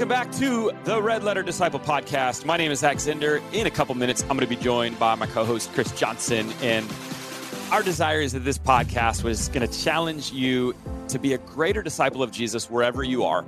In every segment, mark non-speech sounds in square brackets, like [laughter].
Welcome back to the Red Letter Disciple podcast. My name is Zach Zender. In a couple minutes, I'm going to be joined by my co host, Chris Johnson. And our desire is that this podcast was going to challenge you to be a greater disciple of Jesus wherever you are.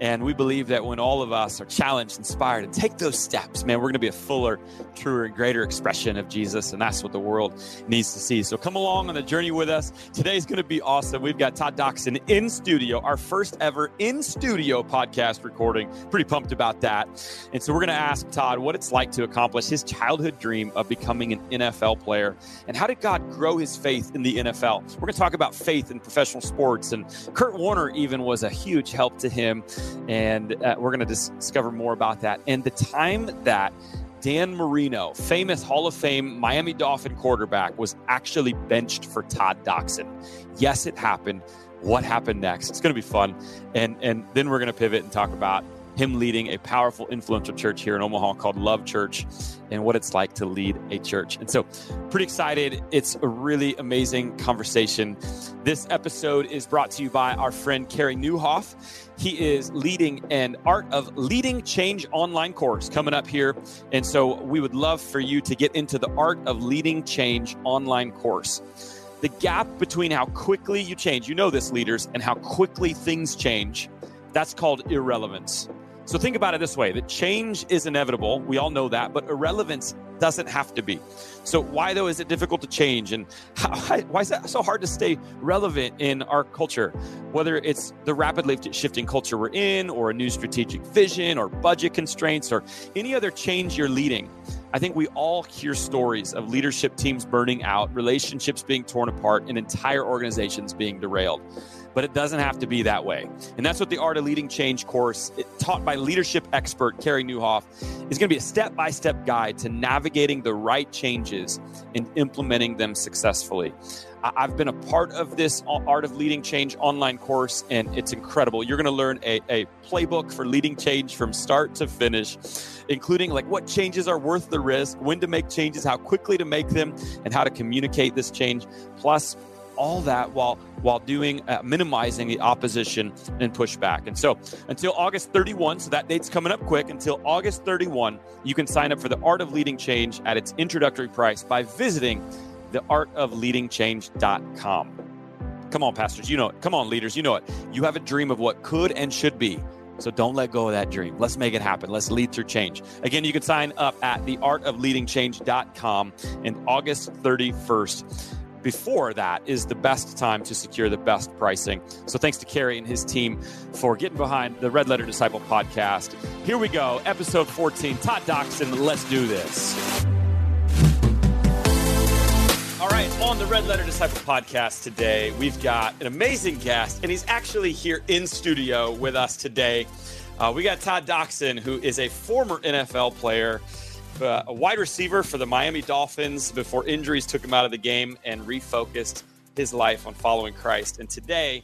And we believe that when all of us are challenged, inspired, and take those steps, man, we're going to be a fuller, truer, and greater expression of Jesus. And that's what the world needs to see. So come along on the journey with us. Today's going to be awesome. We've got Todd Doxzon in studio, our first ever in studio podcast recording. Pretty pumped about that. And so we're going to ask Todd what it's like to accomplish his childhood dream of becoming an NFL player and how did God grow his faith in the NFL. We're going to talk about faith in professional sports and Kurt Warner even was a huge help to him. And uh, we're going to discover more about that. And the time that Dan Marino, famous Hall of Fame Miami Dolphin quarterback, was actually benched for Todd Doxzon. Yes, it happened. What happened next? It's going to be fun. And, and then we're going to pivot and talk about him leading a powerful, influential church here in Omaha called Love Church and what it's like to lead a church. And so, pretty excited. It's a really amazing conversation. This episode is brought to you by our friend Carey Nieuwhof. He is leading an Art of Leading Change online course coming up here. And so, we would love for you to get into the Art of Leading Change online course. The gap between how quickly you change, you know this, leaders, and how quickly things change, that's called irrelevance. So think about it this way that change is inevitable. We all know that, but irrelevance doesn't have to be. So, why though is it difficult to change? And how, why is that so hard to stay relevant in our culture? Whether it's the rapidly shifting culture we're in, or a new strategic vision, or budget constraints, or any other change you're leading, I think we all hear stories of leadership teams burning out, relationships being torn apart, and entire organizations being derailed but it doesn't have to be that way. And that's what the Art of Leading Change course, taught by leadership expert Carey Nieuwhof, is going to be a step by step guide to navigating the right changes and implementing them successfully. I've been a part of this Art of Leading Change online course, and it's incredible. You're going to learn a, a playbook for leading change from start to finish, including like what changes are worth the risk, when to make changes, how quickly to make them, and how to communicate this change. Plus, all that while while doing uh, minimizing the opposition and pushback. And so until August 31, so that date's coming up quick. Until August 31, you can sign up for the Art of Leading Change at its introductory price by visiting theartofleadingchange.com. Come on, pastors, you know it. Come on, leaders, you know it. You have a dream of what could and should be. So don't let go of that dream. Let's make it happen. Let's lead through change. Again, you can sign up at theartofleadingchange.com and August 31st before that is the best time to secure the best pricing. So thanks to Carey and his team for getting behind the Red Letter Disciple podcast. Here we go, episode 14. Todd Doxzon, let's do this. All right, on the Red Letter Disciple podcast today, we've got an amazing guest, and he's actually here in studio with us today. Uh, we got Todd Doxzon, who is a former NFL player uh, a wide receiver for the Miami Dolphins before injuries took him out of the game and refocused his life on following Christ. And today,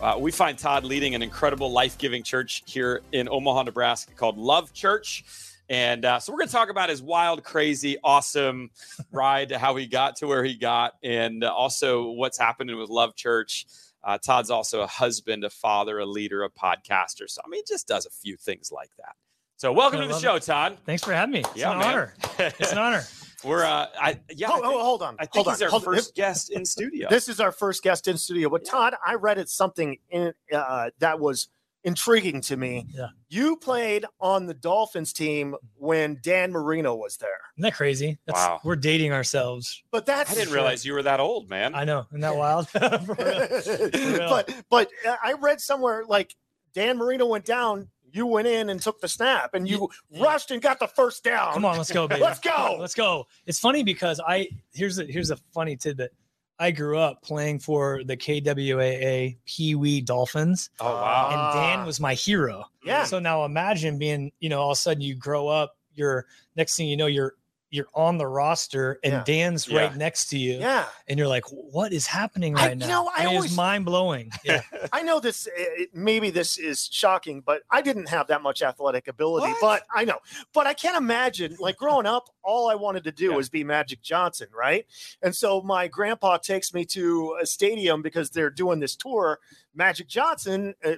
uh, we find Todd leading an incredible life giving church here in Omaha, Nebraska called Love Church. And uh, so we're going to talk about his wild, crazy, awesome [laughs] ride to how he got to where he got, and also what's happening with Love Church. Uh, Todd's also a husband, a father, a leader, a podcaster. So, I mean, he just does a few things like that. So welcome to the show, it. Todd. Thanks for having me. It's yeah, an man. honor. It's an honor. [laughs] We're uh, I yeah. Oh, oh, hold on. I think hold he's on. our hold first on. guest in studio. This is our first guest in studio. But Todd, I read it something in uh, that was intriguing to me. Yeah. You played on the Dolphins team when Dan Marino was there. Isn't that crazy? That's, wow. We're dating ourselves. But that's I didn't realize you were that old, man. I know. Isn't that wild? [laughs] For real. For [laughs] real. But but uh, I read somewhere like Dan Marino went down you went in and took the snap and you yeah. rushed and got the first down. Come on, let's go, baby. [laughs] let's go. Let's go. It's funny because I here's a here's a funny tidbit. I grew up playing for the KWAA Pee Wee Dolphins. Oh wow! And Dan was my hero. Yeah. So now imagine being, you know, all of a sudden you grow up. You're next thing you know, you're you're on the roster and yeah. Dan's yeah. right next to you. Yeah. And you're like, what is happening right I, now? You know, I, I mean, always mind blowing. [laughs] Yeah. I know this, eh, maybe this is shocking, but I didn't have that much athletic ability, what? but I know, but I can't imagine like growing up, all I wanted to do yeah. was be Magic Johnson. Right. And so my grandpa takes me to a stadium because they're doing this tour. Magic Johnson, uh,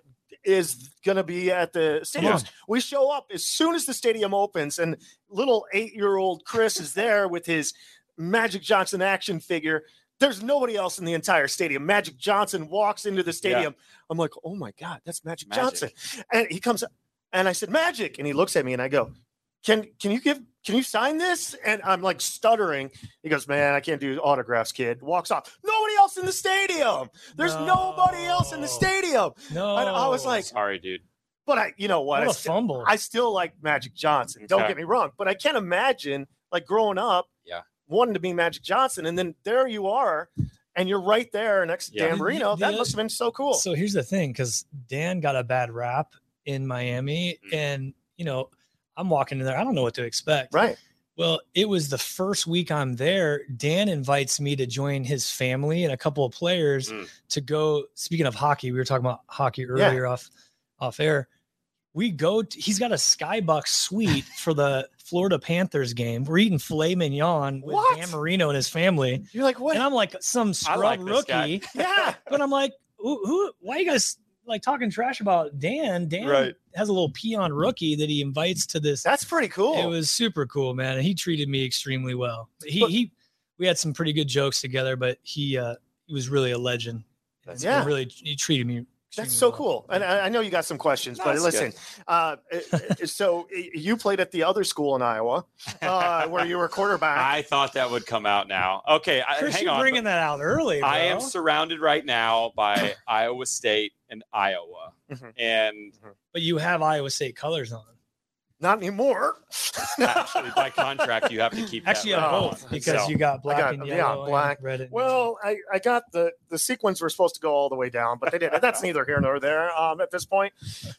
is going to be at the stadium. on. We show up as soon as the stadium opens, and little eight year old Chris is there with his Magic Johnson action figure. There's nobody else in the entire stadium. Magic Johnson walks into the stadium. I'm like, oh my God, that's Magic, Magic. Johnson. And he comes and I said, Magic. And he looks at me and I go, Can can you give can you sign this? And I'm like stuttering. He goes, Man, I can't do autographs, kid. Walks off. Nobody else in the stadium. There's nobody else in the stadium. No, And I was like, Sorry, dude. But I, you know what? what I a still- fumble. I still like Magic Johnson. Don't Okay. get me wrong, but I can't imagine like growing up, Yeah. wanting to be Magic Johnson, and then there you are, and you're right there next to Yeah. Dan Marino. The- That must have been so cool. So here's the thing, because Dan got a bad rap in Miami, Mm. and you know, I'm walking in there. I don't know what to expect. right? Well, it was the first week I'm there. Dan invites me to join his family and a couple of players Mm. to go. Speaking of hockey, we were talking about hockey Yeah. earlier off off air. We go. To, he's got a skybox suite [laughs] for the Florida Panthers game. We're eating filet mignon with What? Dan Marino and his family, You're like, what? and I'm like some scrub like rookie. [laughs] yeah, But I'm like, who, who? Why you guys like talking trash about Dan? Dan Right. has a little peon rookie that he invites to this. that's pretty cool. It was super cool, man. And he treated me extremely well. He But- he, we had some pretty good jokes together, but he uh he was really a legend. Yeah. Really, he treated me. That's so cool. And I, I know you got some questions, No, but listen, uh, uh, so you played at the other school in Iowa uh, [laughs] where you were quarterback. I thought that would come out now. Okay, I, Chris, hang you're on. bringing that out early. I am surrounded right now by [coughs] Iowa State and Iowa, Mhm. and but you have Iowa State colors on. Not anymore. [laughs] actually, by contract, you have to keep. Actually, you have Oh, both because so- you got black got- and yeah, yellow, and black. red. And Well, I, I got the the sequins were supposed to go all the way down, but they didn't. That's [laughs] neither here nor there um, at this point.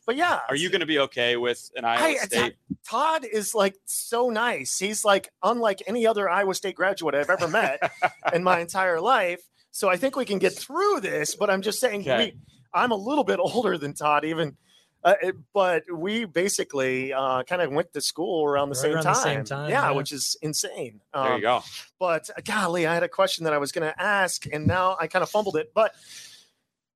But yeah, Are you going to be okay with an Iowa I- State? Todd is like so nice. He's like unlike any other Iowa State graduate I've ever met [laughs] in my entire life. So I think we can get through this. But I'm just saying, Okay. we, I'm a little bit older than Todd, even. Uh, it- but we basically uh, kind of went to school around the, Right same, around time. the same time, yeah, yeah. which is insane. there Um, you go. but uh, golly, I had a question that I was going to ask, and now I kind of fumbled it. But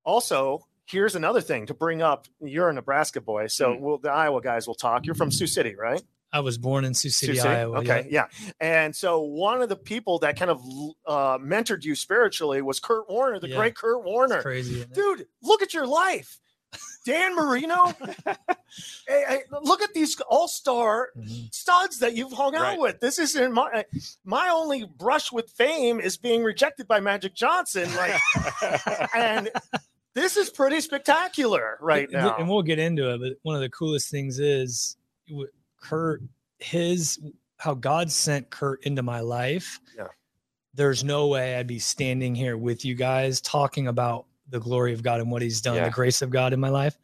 also, here's another thing to bring up. You're a Nebraska boy, so Hmm. we'll, the Iowa guys will talk. You're from Sioux City, right? I was born in Sioux City, Sioux City? Iowa. Okay, yeah. And so one of the people that kind of uh, mentored you spiritually was Kurt Warner, the Yeah. great Kurt It's Warner. crazy. Dude, look at your life. Dan Marino. [laughs] hey, hey, look at these all-star Mhm. studs that you've hung out Right. with. This is in my my only brush with fame is being rejected by Magic Johnson. Like, [laughs] and this is pretty spectacular right Th- now. And we'll get into it, but one of the coolest things is Kurt, his how God sent Kurt into my life. Yeah. There's no way I'd be standing here with you guys talking about the glory of God and what he's done, Yeah. the grace of God in my life,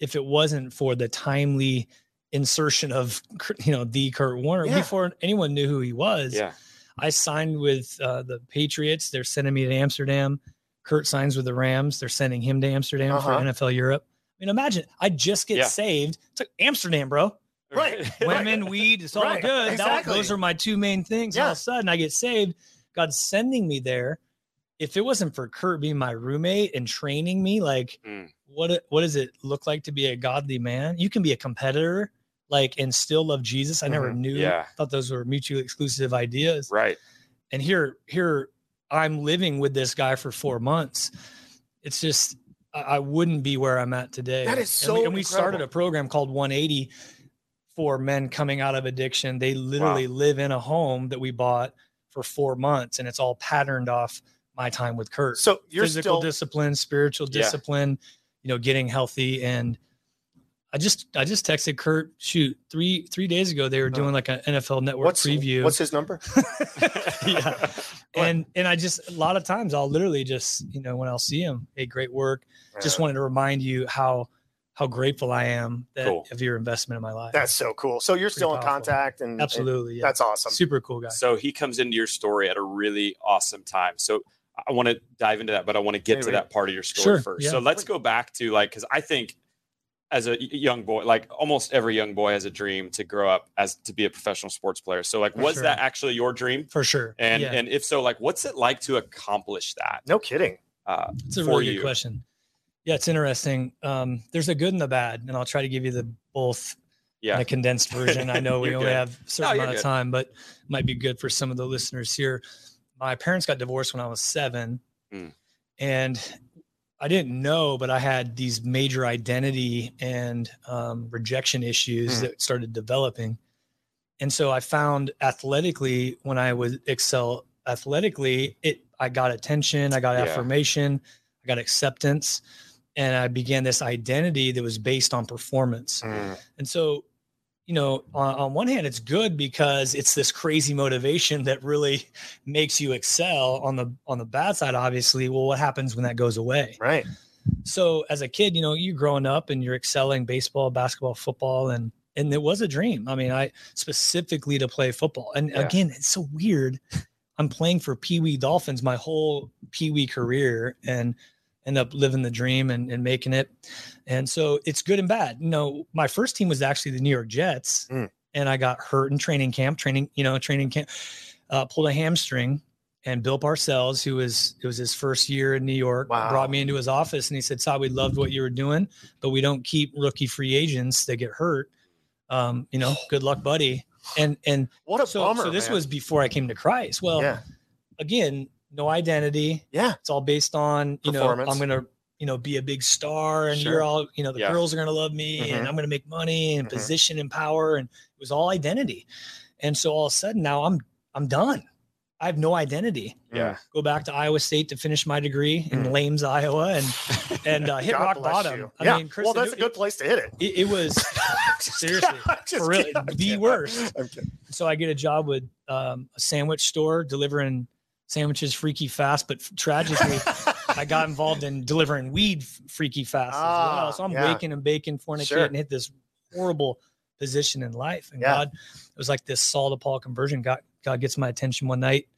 if it wasn't for the timely insertion of you know the Kurt Warner Yeah. before anyone knew who he was. Yeah. I signed with uh, the Patriots. They're sending me to Amsterdam. Kurt signs with the Rams. They're sending him to Amsterdam Uh-huh. for NFL Europe. I mean, imagine I just get Yeah. saved to Amsterdam, bro. Right. [laughs] Women, weed, it's all Right, good. That- those are my two main things. And all of a sudden, I get saved. God's sending me there. If it wasn't for Kurt being my roommate and training me, like, Mm. what what does it look like to be a godly man? You can be a competitor, like, and still love Jesus. I never Mhm. knew. Yeah. Thought those were mutually exclusive ideas Right. and here here i'm living with this guy for four months it's just i, I wouldn't be where i'm at today That is and we, so and we started a program called 180 for men coming out of addiction they literally live in a home that we bought for four months and it's all patterned off my time with kurt so you're physical still discipline spiritual Yeah. discipline you know getting healthy and I just I just texted Kurt. Shoot, three three days ago they were Huh. doing like an NFL Network what's preview. what's his number? [laughs] yeah, [laughs] and and I just a lot of times I'll literally just you know when I'll see him, hey, great work. Just wanted to remind you how how grateful I am that Cool. of your investment in my life. that's so cool. So you're still in powerful. contact and and absolutely yeah. that's awesome. super cool guy. So he comes into your story at a really awesome time. So I want to dive into that, but I want to get to that part of your story Sure, first. yeah. So let's go back to like, because I think as a young boy, like almost every young boy has a dream to grow up as to be a professional sports player. So like, For was sure. that actually your dream? For sure. And yeah, and if so, like, what's it like to accomplish that? No kidding. Uh, it's a really you. good question. Yeah, it's interesting. Um, there's a good and the bad, and I'll try to give you the both in Yeah. a condensed version. I know [laughs] we only good. have a certain you're amount of time, but might be good for some of the listeners here. My parents got divorced when I was seven, Mm. and I didn't know, but I had these major identity and um, rejection issues Mm. that started developing. And so I found athletically, when I would excel athletically, it I got attention, I got Yeah. affirmation, I got acceptance, and I began this identity that was based on performance. Mm. And so, you know, on, on one hand, it's good because it's this crazy motivation that really [laughs] makes you excel. On the on the bad side, obviously, well, what happens when that goes away? Right. So, as a kid, you know, you're growing up and you're excelling baseball, basketball, football, and and it was a dream. I mean, I specifically to play football. And Yeah. again, it's so weird. I'm playing for Pee Wee Dolphins my whole Pee Wee career and end up living the dream and, and making it. And so it's good and bad. You know, my first team was actually the New York Jets, Mm. and I got hurt in training camp, training, you know, training camp, uh, pulled a hamstring. And Bill Parcells, who was it was his first year in New York, Wow. brought me into his office and he said, "Todd, we loved what you were doing, but we don't keep rookie free agents that get hurt. Um, you know, good luck, buddy." And and What a so, bummer. so this man. was before I came to Christ. Well, yeah. again, no identity. Yeah. It's all based on, you know, Performance. I'm gonna, you know, be a big star and Sure. you're all, you know, the Yeah. girls are gonna love me Mhm. and I'm gonna make money and Mhm. position and power. And it was all identity. And so all of a sudden now I'm I'm done. I have no identity. Yeah. Go back to Iowa State to finish my degree in Mm. Ames, Iowa, and [laughs] and uh, hit God rock bottom. you. I yeah. mean, Chris, well, that's it, a good place to hit it. it, it was [laughs] [laughs] seriously I'm for real, the kidding. worst. So I get a job with um, a sandwich store delivering sandwiches freaky fast, but tragically, [laughs] I got involved in delivering weed freaky fast as Ah, well. So I'm yeah. waking and baking, fornicating, Sure. and hit this horrible position in life. And Yeah. God, it was like this Saul to Paul conversion. God, God gets my attention one night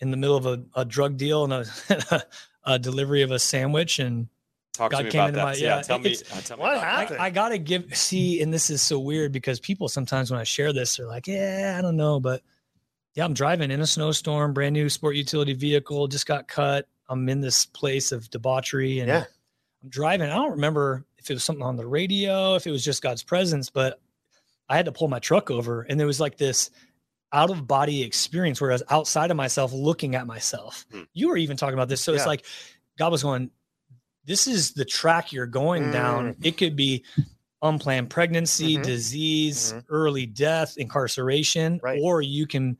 in the middle of a, a drug deal and a, [laughs] a delivery of a sandwich. And Talk God to me came about into that. my- yeah, yeah, tell me. uh, tell me What happened? I, I gotta give see, and this is so weird because people sometimes when I share this, they're like, "Yeah, I don't know," but yeah, I'm driving in a snowstorm, brand new sport utility vehicle, just got cut. I'm in this place of debauchery, and Yeah. I'm driving. I don't remember if it was something on the radio, if it was just God's presence, but I had to pull my truck over, and there was like this out of body experience where I was outside of myself, looking at myself. Hmm. You were even talking about this, so Yeah. it's like God was going. This is the track you're going down. It could be unplanned pregnancy, Mhm. disease, Mhm. early death, incarceration, Right. or you can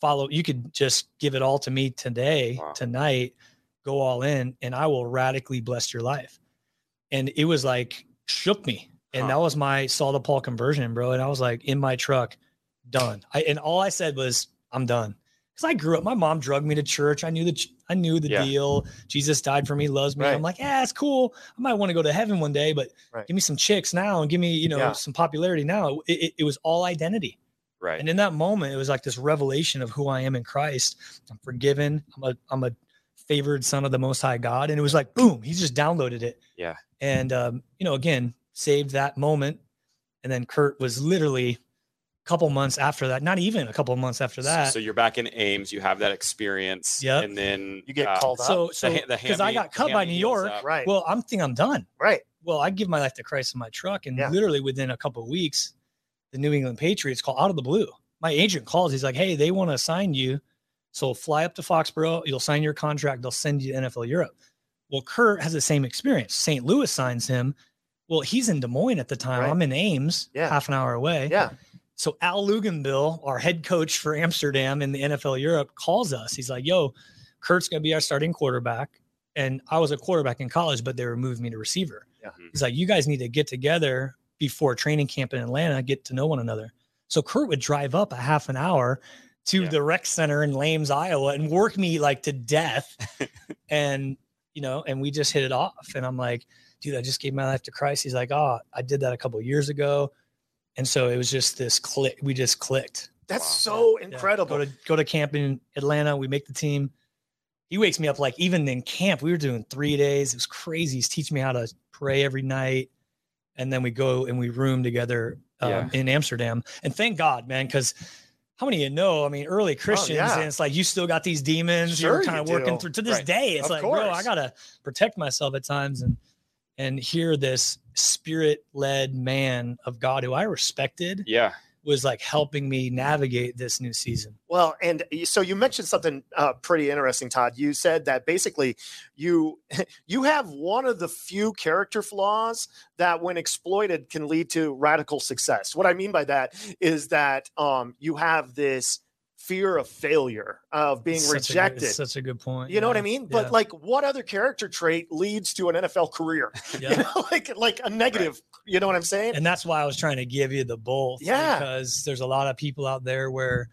follow, you could just give it all to me today, Wow. tonight, go all in, and I will radically bless your life. And it was like shook me. And Huh. that was my Saul to Paul conversion, bro. And I was like in my truck, done. I and all I said was, I'm done. Because I grew up, my mom drugged me to church. I knew the ch- I knew the Yeah. deal. Jesus died for me, loves me. Right. I'm like, yeah, it's cool. I might want to go to heaven one day, but Right. give me some chicks now and give me, you know, Yeah. some popularity now. It, it, it was all identity. Right. And in that moment, it was like this revelation of who I am in Christ. I'm forgiven. I'm a I'm a favored son of the Most High God. And it was like boom, he just downloaded it. Yeah. And um, you know, again, saved that moment. And then Kurt was literally a couple months after that, not even a couple months after that. So, you're back in Ames. You have that experience. yeah, And then You get uh, called up. so so because I got cut by New York. up. right. Well, I'm think I'm done. right. Well, I give my life to Christ in my truck, and Yeah. literally within a couple of weeks, the New England Patriots call out of the blue. My agent calls. He's like, "Hey, they want to sign you, so fly up to Foxborough. You'll sign your contract. They'll send you to NFL Europe." Well, Kurt has the same experience. St. Louis signs him. Well, he's in Des Moines at the time. Right. I'm in Ames, Yeah. half an hour away. Yeah. So Al Luginbill, our head coach for Amsterdam in the NFL Europe, calls us. He's like, "Yo, Kurt's going to be our starting quarterback." And I was a quarterback in college, but they removed me to receiver. Yeah. He's like, "You guys need to get together before training camp in Atlanta, get to know one another." So Kurt would drive up a half an hour to Yeah. the rec center in Ames, Iowa, and work me like to death. [laughs] and you know, and we just hit it off. And I'm like, dude, I just gave my life to Christ. He's like, oh, I did that a couple years ago. And so it was just this click. We just clicked. That's Wow. so Yeah. incredible. Go to go to camp in Atlanta. We make the team. He wakes me up like even in camp. We were doing three days. It was crazy. He's teaching me how to pray every night, and then we go and we room together um, Yeah. in Amsterdam. And thank God, man, because how many of you know? I mean, early Christians, Oh, yeah. and it's like you still got these demons. Sure you're kind you of working do. through to this Right. day. It's Of like, bro, I gotta protect myself at times, and and hear this spirit led man of God who I respected Yeah. Was like helping me navigate this new season. Well, and so you mentioned something uh, pretty interesting, Todd. You said that basically you [laughs] you have one of the few character flaws that, when exploited, can lead to radical success. What I mean by that is that um, you have this fear of failure, of being Such a good- rejected. such a good point. you know what I mean? But yeah, like, what other character trait leads to an NFL career? [laughs] You know, like like a negative. You know what I'm saying? and that's why I was trying to give you the both. Yeah. Because there's a lot of people out there where,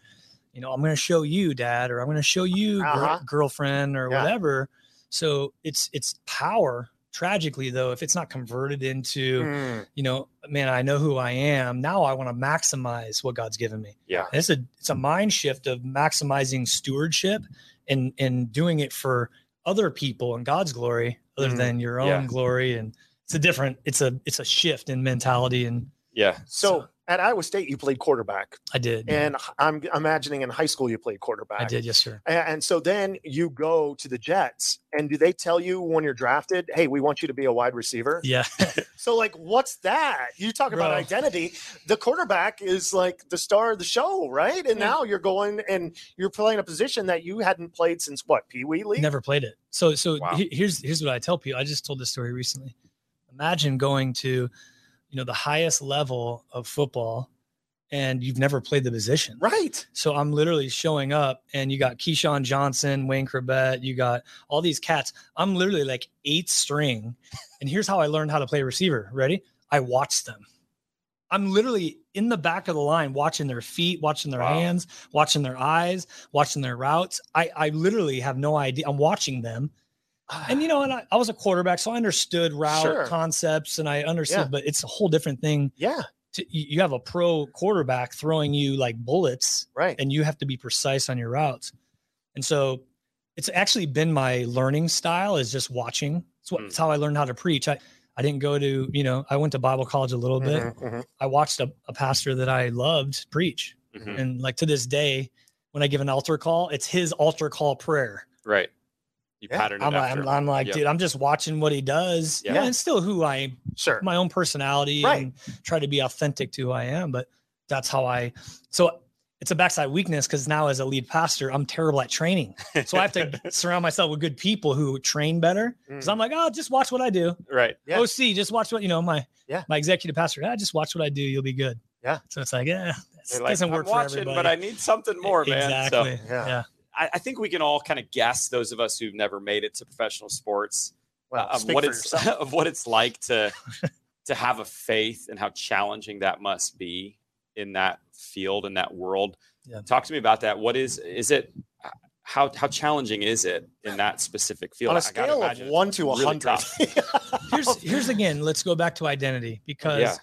you know, I'm going to show you, dad, or I'm going to show you, Uh-huh. girlfriend, or Yeah. whatever. So it's it's power. Tragically, though, if it's not converted into, Mm, you know, man, I know who I am. Now I want to maximize what God's given me. Yeah. And it's a it's a mind shift of maximizing stewardship and and doing it for other people and God's glory other Mhm. than your own Yeah. glory. And it's a different, it's a it's a shift in mentality. And Yeah. so at Iowa State, you played quarterback, I did. and I'm imagining in high school you played quarterback. I did, yes, sir. And so then you go to the Jets, and do they tell you when you're drafted, "Hey, we want you to be a wide receiver"? Yeah. [laughs] So, like, what's that? You talk about identity. The quarterback is like the star of the show, right? And Yeah. now you're going and you're playing a position that you hadn't played since what Pee Wee League. Never played it. So so Wow. he- here's here's what I tell people. I just told this story recently. Imagine going to, you know, the highest level of football and you've never played the position. Right. So I'm literally showing up, and you got Keyshawn Johnson, Wayne Chrebet, you got all these cats. I'm literally like eighth string. And here's how I learned how to play receiver. Ready? I watched them. I'm literally in the back of the line watching their feet, watching their Wow. hands, watching their eyes, watching their routes. I, I literally have no idea. I'm watching them. And you know, and I, I was a quarterback, so I understood route Sure. concepts and I understood, Yeah. but it's a whole different thing. yeah. To, you have a pro quarterback throwing you like bullets Right. and you have to be precise on your routes. And so it's actually been my learning style is just watching. It's, what, Mm. it's how I learned how to preach. I, I didn't go to, you know, I went to Bible college a little bit. Mhm, mhm. I watched a, a pastor that I loved preach. Mhm. And like to this day, when I give an altar call, it's his altar call prayer. Right. You Yeah. pattern it I'm like, after. I'm, I'm like, Yep. dude, I'm just watching what he does. Yeah. Yeah. And it's still who I Sure. my own personality Right. and try to be authentic to who I am. But that's how I. So it's a backside weakness because now as a lead pastor, I'm terrible at training. So I have to [laughs] surround myself with good people who train better. Because Mm. I'm like, oh, just watch what I do. right. Yeah. OC, just watch what you know. My Yeah. my executive pastor, ah, just watch what I do. You'll be good. Yeah. So it's like, yeah, it like, doesn't I'm work for watching, everybody. but I need something more, man. So Exactly. Yeah. yeah. I, I think we can all kind of guess those of us who've never made it to professional sports Well, uh, of what it's [laughs] of what it's like to [laughs] to have a faith and how challenging that must be in that field in that world. Yeah. Talk to me about that. What is is it? How how challenging is it in that specific field? On a I gotta scale of one to a really hundred. [laughs] Here's here's again. Let's go back to identity because Yeah.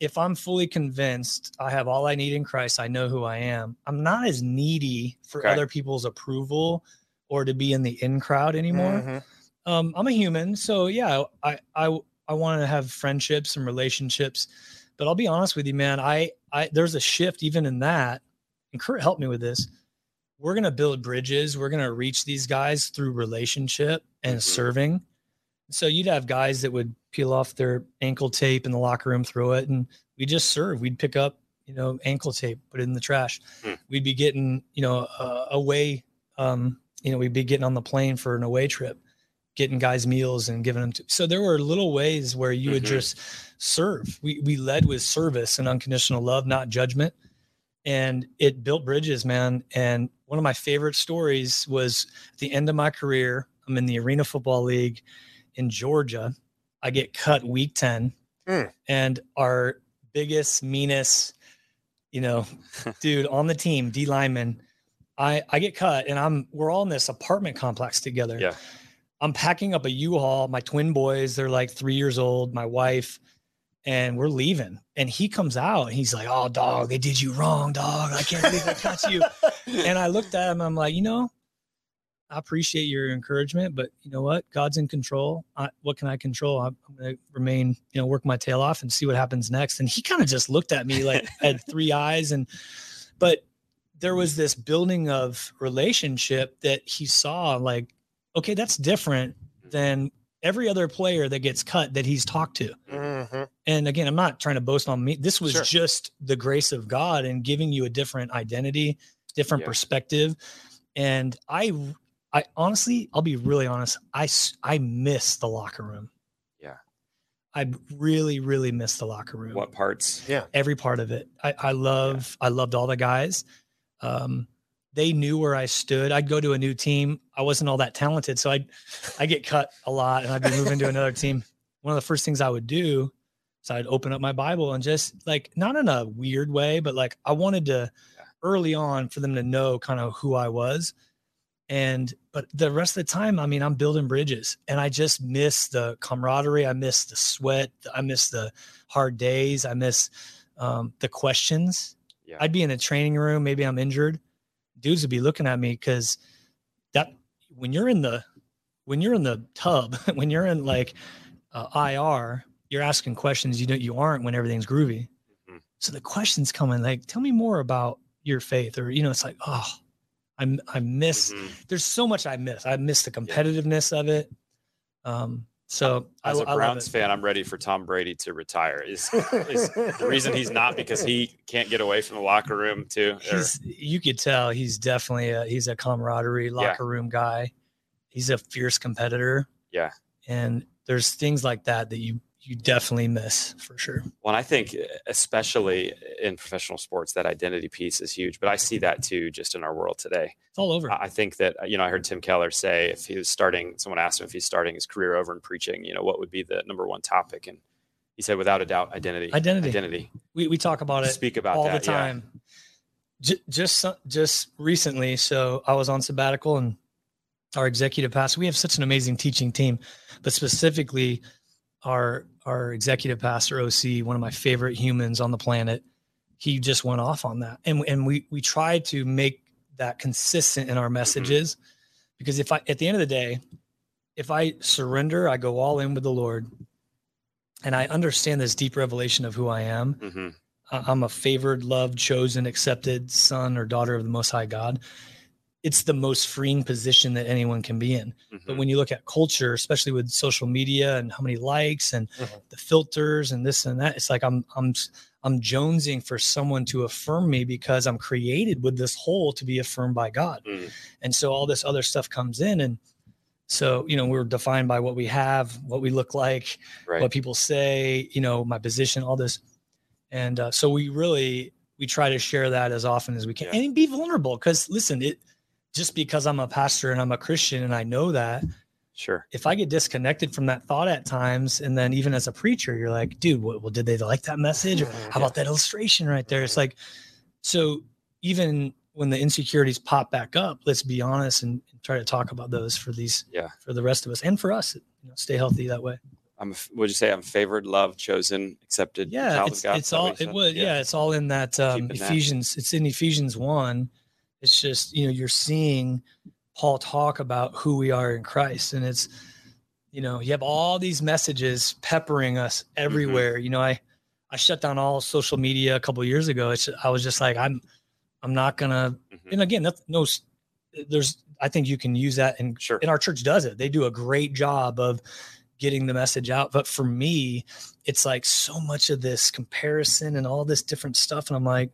If I'm fully convinced I have all I need in Christ, I know who I am. I'm not as needy for Okay. other people's approval or to be in the in crowd anymore. Mhm. Um, I'm a human, so yeah, I I I want to have friendships and relationships. But I'll be honest with you, man. I I there's a shift even in that. And Kurt helped me with this. We're gonna build bridges. We're gonna reach these guys through relationship and Mhm. serving. So you'd have guys that would peel off their ankle tape in the locker room, throw it, and we just serve. We'd pick up, you know, ankle tape, put it in the trash. Hmm. We'd be getting, you know, uh, away. Um, you know, we'd be getting on the plane for an away trip, getting guys meals and giving them. To, so there were little ways where you would Mhm. just serve. We we led with service and unconditional love, not judgment, and it built bridges, man. And one of my favorite stories was at the end of my career. I'm in the Arena Football League in Georgia. I get cut week 10 Hmm. and our biggest, meanest, you know, [laughs] dude on the team, D lineman, I, I get cut and I'm, we're all in this apartment complex together. Yeah. I'm packing up a U-Haul, my twin boys, they're like three years old, my wife, and we're leaving. And he comes out and he's like, Oh, dog, they did you wrong, dog. I can't believe they cut you. [laughs] And I looked at him, I'm like, you know, I appreciate your encouragement, but you know what? God's in control. I, what can I control? I'm, I'm going to remain, you know, work my tail off and see what happens next. And he kind of just looked at me like had three eyes. And, but there was this building of relationship that he saw like, okay, that's different than every other player that gets cut that he's talked to. Mhm. And again, I'm not trying to boast on me. This was Sure. just the grace of God and giving you a different identity, different Yeah. perspective. And I, I honestly, I'll be really honest. I I miss the locker room. Yeah. I really, really miss the locker room. What parts? Yeah, every part of it. I, I love, I loved all the guys. Um, they knew where I stood. I'd go to a new team. I wasn't all that talented, so I'd, I get cut a lot, and I'd be moving to another team. One of the first things I would do so I'd open up my Bible and just like not in a weird way, but like I wanted to early on for them to know kind of who I was. And but the rest of the time, I mean, I'm building bridges and I just miss the camaraderie. I miss the sweat. I miss the hard days. I miss um, the questions. Yeah. I'd be in a training room, maybe I'm injured. Dudes would be looking at me because that when you're in the when you're in the tub, [laughs] when you're in like uh, IR, you're asking questions you don't you aren't when everything's groovy. Mhm. So the questions coming like, tell me more about your faith, or you know, it's like, oh, I'm I miss. Mhm. There's so much I miss. I miss the competitiveness of it. Um, so As a I love Browns fan, I'm ready for Tom Brady to retire. Is [laughs] is the reason he's not because he can't get away from the locker room too? Or- you could tell he's definitely a he's a camaraderie locker room guy. He's a fierce competitor. Yeah. And there's things like that that you you definitely miss for sure. Well, I think uh, especially in professional sports, that identity piece is huge. But I see that too, just in our world today. It's all over. I think that you know I heard Tim Keller say if he was starting, someone asked him if he's starting his career over in preaching, you know, what would be the number one topic, and he said without a doubt, identity. Identity. Identity. we we talk about it Speak about all that. the time. J- just just recently, so I was on sabbatical and our executive pastor. We have such an amazing teaching team, but specifically our our executive pastor OC, one of my favorite humans on the planet. He just went off on that, and and we we tried to make that consistent in our messages, because if I at the end of the day, if I surrender, I go all in with the Lord, and I understand this deep revelation of who I am. Yeah. hmm I'm a favored, loved, chosen, accepted son or daughter of the Most High God. It's the most freeing position that anyone can be in. Mm-hmm. But when you look at culture, especially with social media and how many likes and Mhm. the filters and this and that, it's like I'm I'm I'm jonesing for someone to affirm me because I'm created with this whole to be affirmed by God. Mm. And so all this other stuff comes in and so, you know, we're defined by what we have, what we look like, right. what people say, you know, my position, all this. And uh, so we really we try to share that as often as we can Yeah. and be vulnerable because listen, it just because I'm a pastor and I'm a Christian and I know that Sure. if I get disconnected from that thought at times, and then even as a preacher, you're like, dude, what, well, did they like that message? Or [laughs] how about that illustration right there? It's like, so even when the insecurities pop back up, let's be honest and, and try to talk about those for these, Yeah. for the rest of us and for us, you know, stay healthy that way. I'm. Would you say I'm favored, loved, chosen, accepted? Yeah, it's it's Is that what all it said? would yeah. it's all in that um, Keeping that. Ephesians. It's in Ephesians one. It's just you know you're seeing Paul talk about who we are in Christ, and it's you know you have all these messages peppering us Mm-hmm. everywhere. You know I I shut down all social media a couple of years ago. It's I was just like I'm I'm not gonna. Mhm. And again, that's no. There's I think you can use that and Sure. and our church does it. They do a great job of getting the message out. But for me, it's like so much of this comparison and all this different stuff. And I'm like,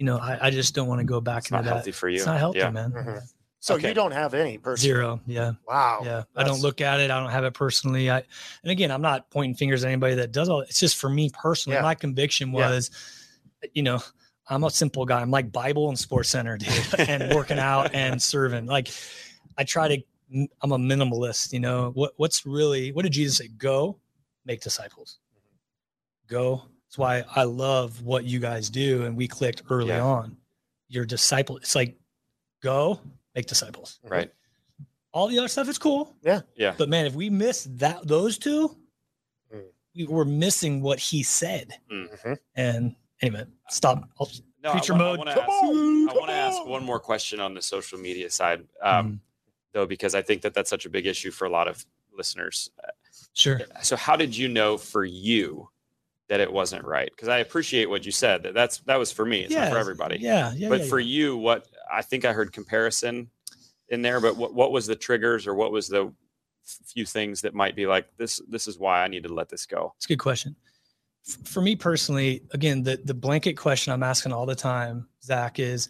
you know, I, I just don't want to go back It's into not that. healthy for you. It's not healthy, Yeah. man. Mhm. So Okay. you don't have any person. Zero. Yeah. Wow. Yeah. I don't look at it. I don't have it personally. I, and again, I'm not pointing fingers at anybody that does all it's just for me personally. Yeah. My conviction Yeah. was, you know, I'm a simple guy. I'm like Bible and Sports Center, dude, [laughs] and working out and serving. Like I try to, I'm a minimalist, you know, what, what's really, what did Jesus say? Go make disciples. Go. That's why I love what you guys do. And we clicked early Yeah. on. Your disciple. It's like, go make disciples. Right. All the other stuff is cool. Yeah. Yeah. But man, if we miss that those two, Mm. we were missing what he said. Mhm. And anyway, stop. I'll, No, Preacher I, mode. I want to ask. on, I want to ask one more question on the social media side, um, Mhm. though, because I think that that's such a big issue for a lot of listeners. sure. So, how did you know for you that it wasn't right? Because I appreciate what you said. That that's that was for me. It's not for everybody. Yeah. Yeah. but yeah, for yeah. you, what I think I heard comparison in there. But what what was the triggers or what was the few things that might be like this this is why I need to let this go? It's a good question. For me personally, again, the the blanket question I'm asking all the time, Zach, is,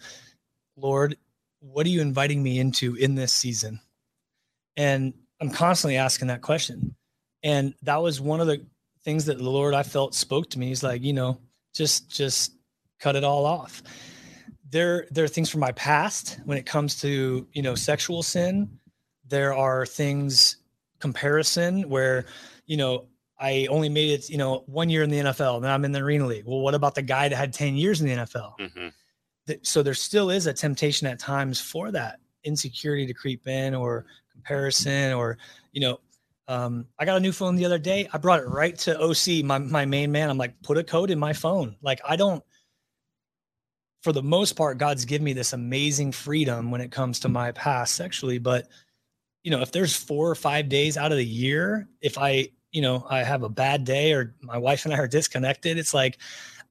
Lord, what are you inviting me into in this season? And I'm constantly asking that question. And that was one of the things that the Lord I felt spoke to me. He's like, you know, just just cut it all off. There, there are things from my past when it comes to you know sexual sin. There are things comparison where you know I only made it, you know, one year in the NFL, then I'm in the Arena League. Well, what about the guy that had 10 years in the NFL? Mm-hmm. So there still is a temptation at times for that insecurity to creep in or comparison or, you know, um, I got a new phone the other day. I brought it right to OC, my, my main man. I'm like, put a code in my phone. Like, I don't, for the most part, God's given me this amazing freedom when it comes to my past sexually. But, you know, if there's four or five days out of the year, if I, you know, I have a bad day or my wife and I are disconnected, it's like,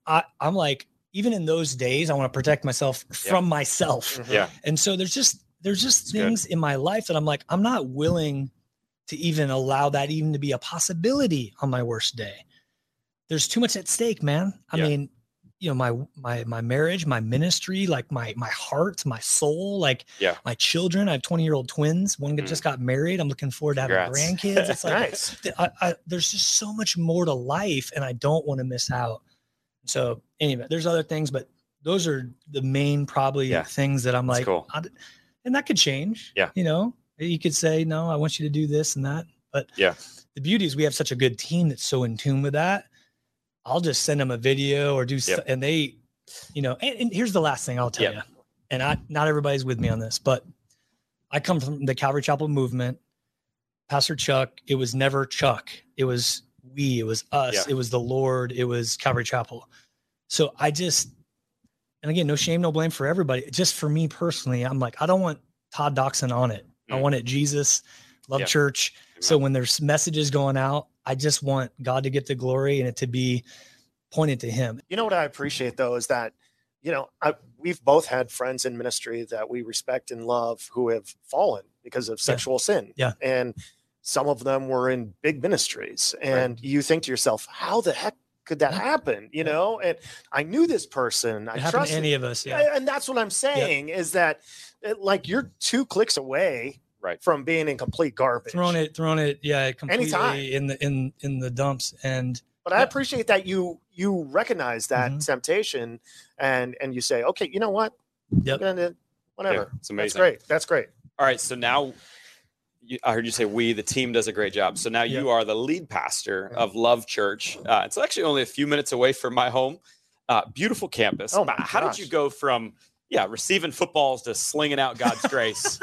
I, I'm like, even in those days, I want to protect myself from myself. Mhm. Yeah. And so there's just, there's just That's good. things in my life that I'm like, I'm not willing to even allow that even to be a possibility on my worst day. There's too much at stake, man. I Yeah. mean, you know, my my my marriage, my ministry, like my my heart, my soul, like Yeah. my children. I have 20 year old twins. One that Mm. just got married. I'm looking forward to having Congrats. grandkids. [laughs] It's like nice. I, I, there's just so much more to life, and I don't want to miss out. So anyway, there's other things, but those are the main probably Yeah. things that I'm That's like, cool. And that could change. Yeah. you know, you could say no, I want you to do this and that, but Yeah. the beauty is we have such a good team that's so in tune with that. I'll just send them a video or do, Yep. st- and they, you know, and, and here's the last thing I'll tell Yep. you, and I not everybody's with me on this, but I come from the Calvary Chapel movement. Pastor Chuck, it was never Chuck. It was we, it was us, Yeah. it was the Lord, it was Calvary Chapel. So I just, and again, no shame, no blame for everybody. Just for me personally, I'm like, I don't want Todd Doxzon on it. I Mm. want it Jesus, Love Yeah. Church. So when there's messages going out, I just want God to get the glory and it to be pointed to Him. You know what I appreciate though is that, you know, I, we've both had friends in ministry that we respect and love who have fallen because of sexual sin. Yeah. And some of them were in big ministries. And you think to yourself, how the heck could that happen? You know, and I knew this person. I It happened trust to any of us. Yeah. Yeah, and that's what I'm saying is that it, like you're two clicks away Right. from being in complete garbage. Throwing it, throwing it, yeah, completely Anytime. in the in in the dumps. And But I appreciate that you you recognize that Mhm. temptation and and you say, okay, you know what? Yep. I'm whatever. Yeah, it's That's amazing. great. That's great. All right, so now you, I heard you say we, the team does a great job. So now Yeah. you are the lead pastor of Love Church. Uh, it's actually only a few minutes away from my home. Uh, beautiful campus. Oh my But How gosh. did you go from yeah receiving footballs to slinging out God's grace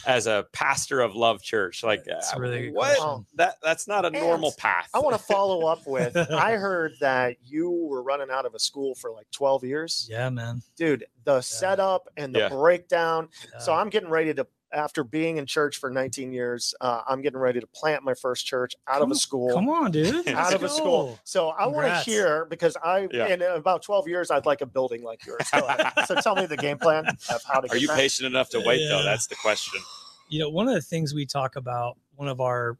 [laughs] as a pastor of Love Church? Like That's uh, really what question. that that's not a And normal path. I want to follow up with [laughs] I heard that you were running out of a school for like 12 years. yeah, man. Dude, the setup and the Yeah. breakdown. So I'm getting ready to after being in church for 19 years, uh, I'm getting ready to plant my first church out of a school. Come on, dude. [laughs] out of a school. So I want to hear because I Yeah. in about 12 years I'd like a building like yours. So, [laughs] so tell me the game plan of how to Are get you that. patient enough to wait though? That's the question. You know, one of the things we talk about, one of our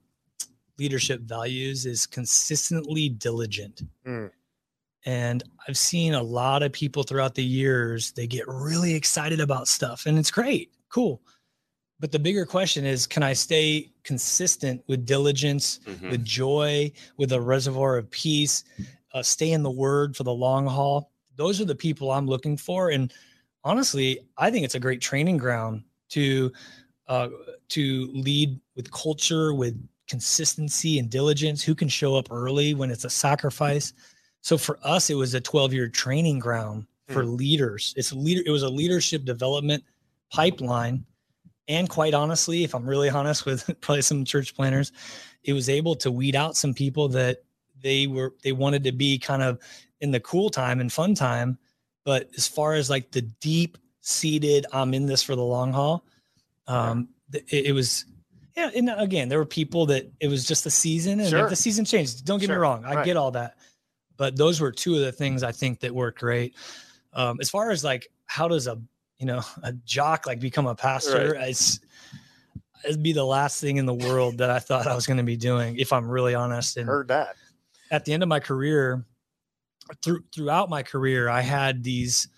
leadership values is consistently diligent. Mm. And I've seen a lot of people throughout the years, they get really excited about stuff and it's great, cool. But the bigger question is can I stay consistent with diligence, Mhm. with joy, with a reservoir of peace, uh, stay in the word for the long haul? Those are the people I'm looking for. And honestly, I think it's a great training ground to uh, to lead with culture, with consistency and diligence. Who can show up early when it's a sacrifice? So for us, it was a 12 year training ground for leaders. It's a leader. It was a leadership development pipeline. And quite honestly, if I'm really honest with [laughs] probably some church planners, it was able to weed out some people that they were they wanted to be kind of in the cool time and fun time. But as far as like the deep seated, I'm in this for the long haul. Um, it, it was, yeah. And again, there were people that it was just the season, and Sure. the season changed. Don't get me wrong, I Right. get all that, but those were two of the things I think that worked great. Um, as far as like how does a you know [laughs] a jock like become a pastor? It's it'd be the last thing in the world that I thought I was going to be doing, if I'm really honest. And Heard that. at the end of my career, through throughout my career, I had these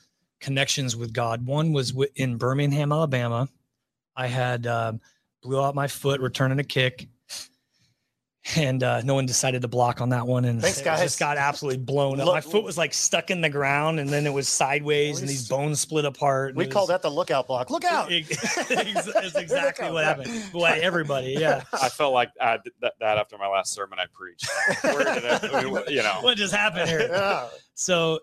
connections with God. One was in Birmingham, Alabama. I had um, blew out my foot returning a kick, and uh, no one decided to block on that one, and Thanks, it guys. just got absolutely blown up. Look- my foot was like stuck in the ground, and then it was sideways, and these bones split apart. We it call was- that the lookout block. Look out. It's [laughs] [laughs] exactly what happened. What everybody, yeah. I felt like I did that, that after my last sermon I preached. [laughs] Where did it, I mean, you know, What just happened here? Yeah. so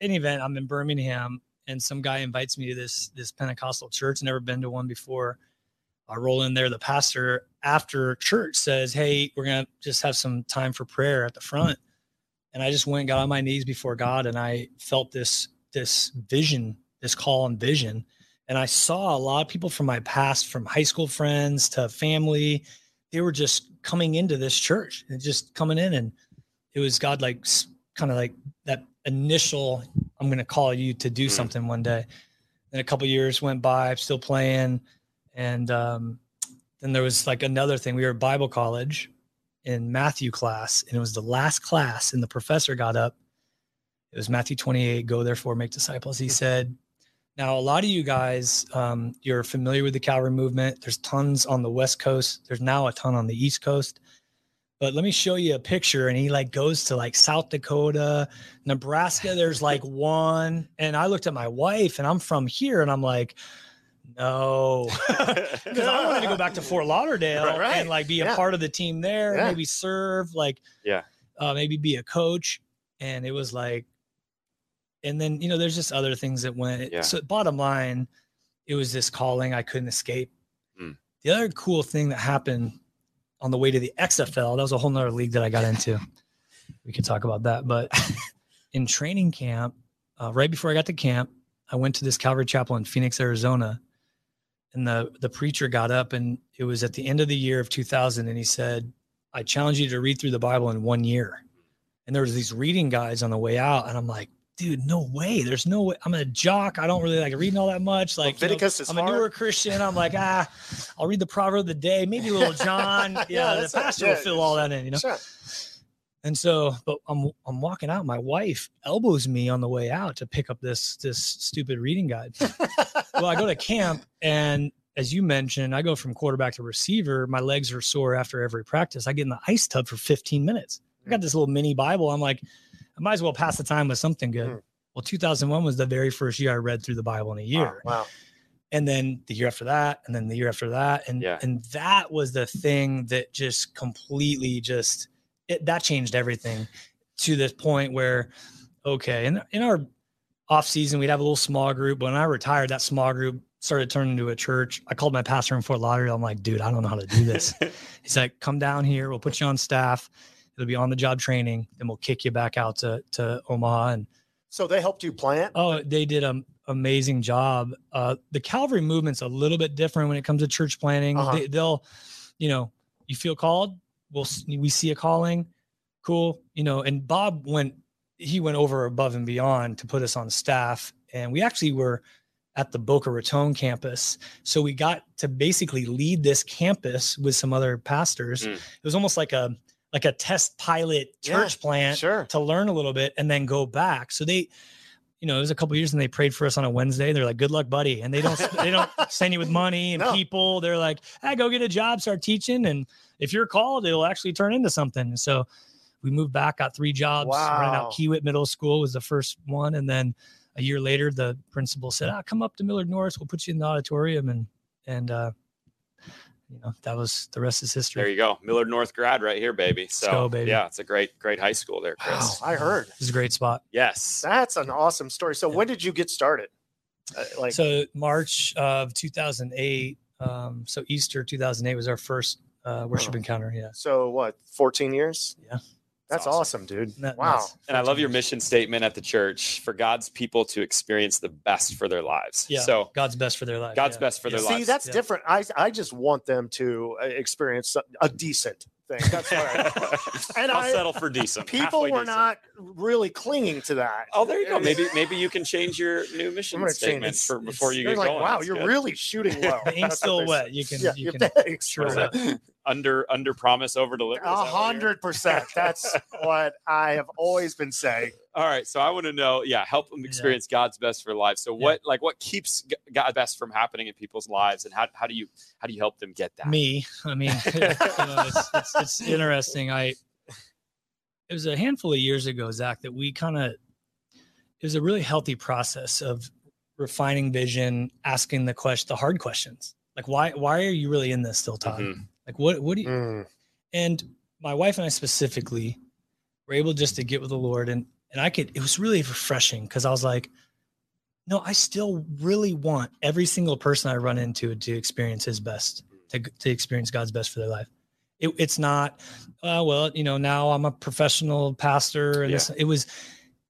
in any event i'm in birmingham and some guy invites me to this this pentecostal church never been to one before i roll in there the pastor after church says hey we're gonna just have some time for prayer at the front. And i just went got on my knees before god and i felt this this vision this call and vision. And i saw a lot of people from my past from high school friends to family they were just coming into this church and just coming in. And it was god like kind of like that initial i'm going to call you to do Mm. something one day. And a couple years went by i'm still playing and um, then there was like another thing. We were at bible college in matthew class and it was the last class and the professor got up. It was matthew 28 go therefore make disciples. He said now a lot of you guys um, you're familiar with the calvary movement. There's tons on the west coast. There's now a ton on the east coast. But let me show you a picture. And he like goes to like south dakota nebraska. There's like [laughs] one. And i looked at my wife and i'm from here and i'm like no [laughs] because i wanted to go back to fort lauderdale Right, right. and like be a Yeah. part of the team there Yeah. maybe serve like Yeah. uh, maybe be a coach and it was like and then you know there's just other things that went Yeah. so bottom line it was this calling i couldn't escape Mm. the other cool thing that happened on the way to the xfl that was a whole nother league that i got into we could talk about that but [laughs] in training camp uh, right before i got to camp i went to this calvary chapel in phoenix arizona and the the preacher got up and it was at the end of the year of 2000 and he said i challenge you to read through the bible in one year. And there was these reading guides on the way out and i'm like dude no way. There's no way. I'm a jock. I don't really like reading all that much. Like you know, is i'm a newer christian. I'm like ah i'll read the proverb of the day. Maybe a little john. [laughs] Yeah, Yeah, the pastor Yeah, will fill all that in you know? Sure. And so, but I'm I'm walking out. My wife elbows me on the way out to pick up this this stupid reading guide. well, I go to camp, and as you mentioned, I go from quarterback to receiver. My legs are sore after every practice. I get in the ice tub for 15 minutes. I got this little mini Bible. I'm like, I might as well pass the time with something good. Hmm. Well, 2001 was the very first year I read through the Bible in a year Wow. and then the year after that and then the year after that and Yeah. and that was the thing that just completely just it, that changed everything to this point where okay in, in our off season we'd have a little small group but when i retired that small group started turning into a church i called my pastor in fort lauderdale i'm like dude i don't know how to do this [laughs] he's like come down here we'll put you on staff it'll be on the job training then we'll kick you back out to to omaha and So they helped you plant. Oh, they did an amazing job. Uh, the Calvary movement's a little bit different when it comes to church planting. Uh-huh. They, they'll, you know, you feel called. We'll we see a calling, cool. You know, and Bob went he went over above and beyond to put us on staff, and we actually were at the Boca Raton campus, so we got to basically lead this campus with some other pastors. Mm. It was almost like a like a test pilot Yeah, church plant Sure. to learn a little bit and then go back. So they, you know, it was a couple years and they prayed for us on a Wednesday. They're like, "Good luck, buddy," and they don't they don't [laughs] send you with money and No. people. They're like, "Hey, go get a job, start teaching, and if you're called, it'll actually turn into something." And so we moved back, got three jobs. Wow. Ran out Kiewit Middle School was the first one, and then a year later, the principal said, "Ah, come up to Millard North. We'll put you in the auditorium," and and uh, you know that was the rest is history. There you go. Millard North grad right here, baby. So go, baby. yeah, it's a great, great high school there, Wow. Chris. I heard. it's a great spot. Yes. That's an awesome story. So Yeah. when did you get started? Uh, like so March of 2008. Um, so Easter 2008 was our first uh, worship Wow. encounter. Yeah. so what? 14 years? Yeah. That's awesome. awesome, dude. That- wow. that's And I love your mission statement at the church for God's people to experience the best for their lives. Yeah. So God's best for their lives. God's yeah. best for their Yeah. lives. See, that's Yeah. different. I I just want them to uh, experience a decent thing. That's right. [laughs] and I'll I, settle for decent. people halfway were decent. not really clinging to that. Oh, there you go. Maybe maybe you can change your new mission statement for before you they're get like, going. wow, That's you're good. really shooting well. [laughs] The ink's still wet. You can Yeah, you you can thanks. sure Is that. that under under promise over deliver. A that what you're- hundred percent. That's [laughs] what I have always been saying. All right, so I want to know, yeah, help them experience God's best for life. So Yeah. what like what keeps G- God's best from happening in people's lives, and how, how do you how do you help them get that? me i mean [laughs] you know, it's, it's, it's [laughs] interesting i it was a handful of years ago zach that we kind of it was a really healthy process of refining vision asking the question the hard questions like why why are you really in this still todd Mhm. Like what what do you Mm. and my wife and i specifically were able just to get with the lord and and i could it was really refreshing because i was like no i still really want every single person i run into to experience his best to, to experience god's best for their life it, it's not uh, well you know now i'm a professional pastor and Yeah. this, it was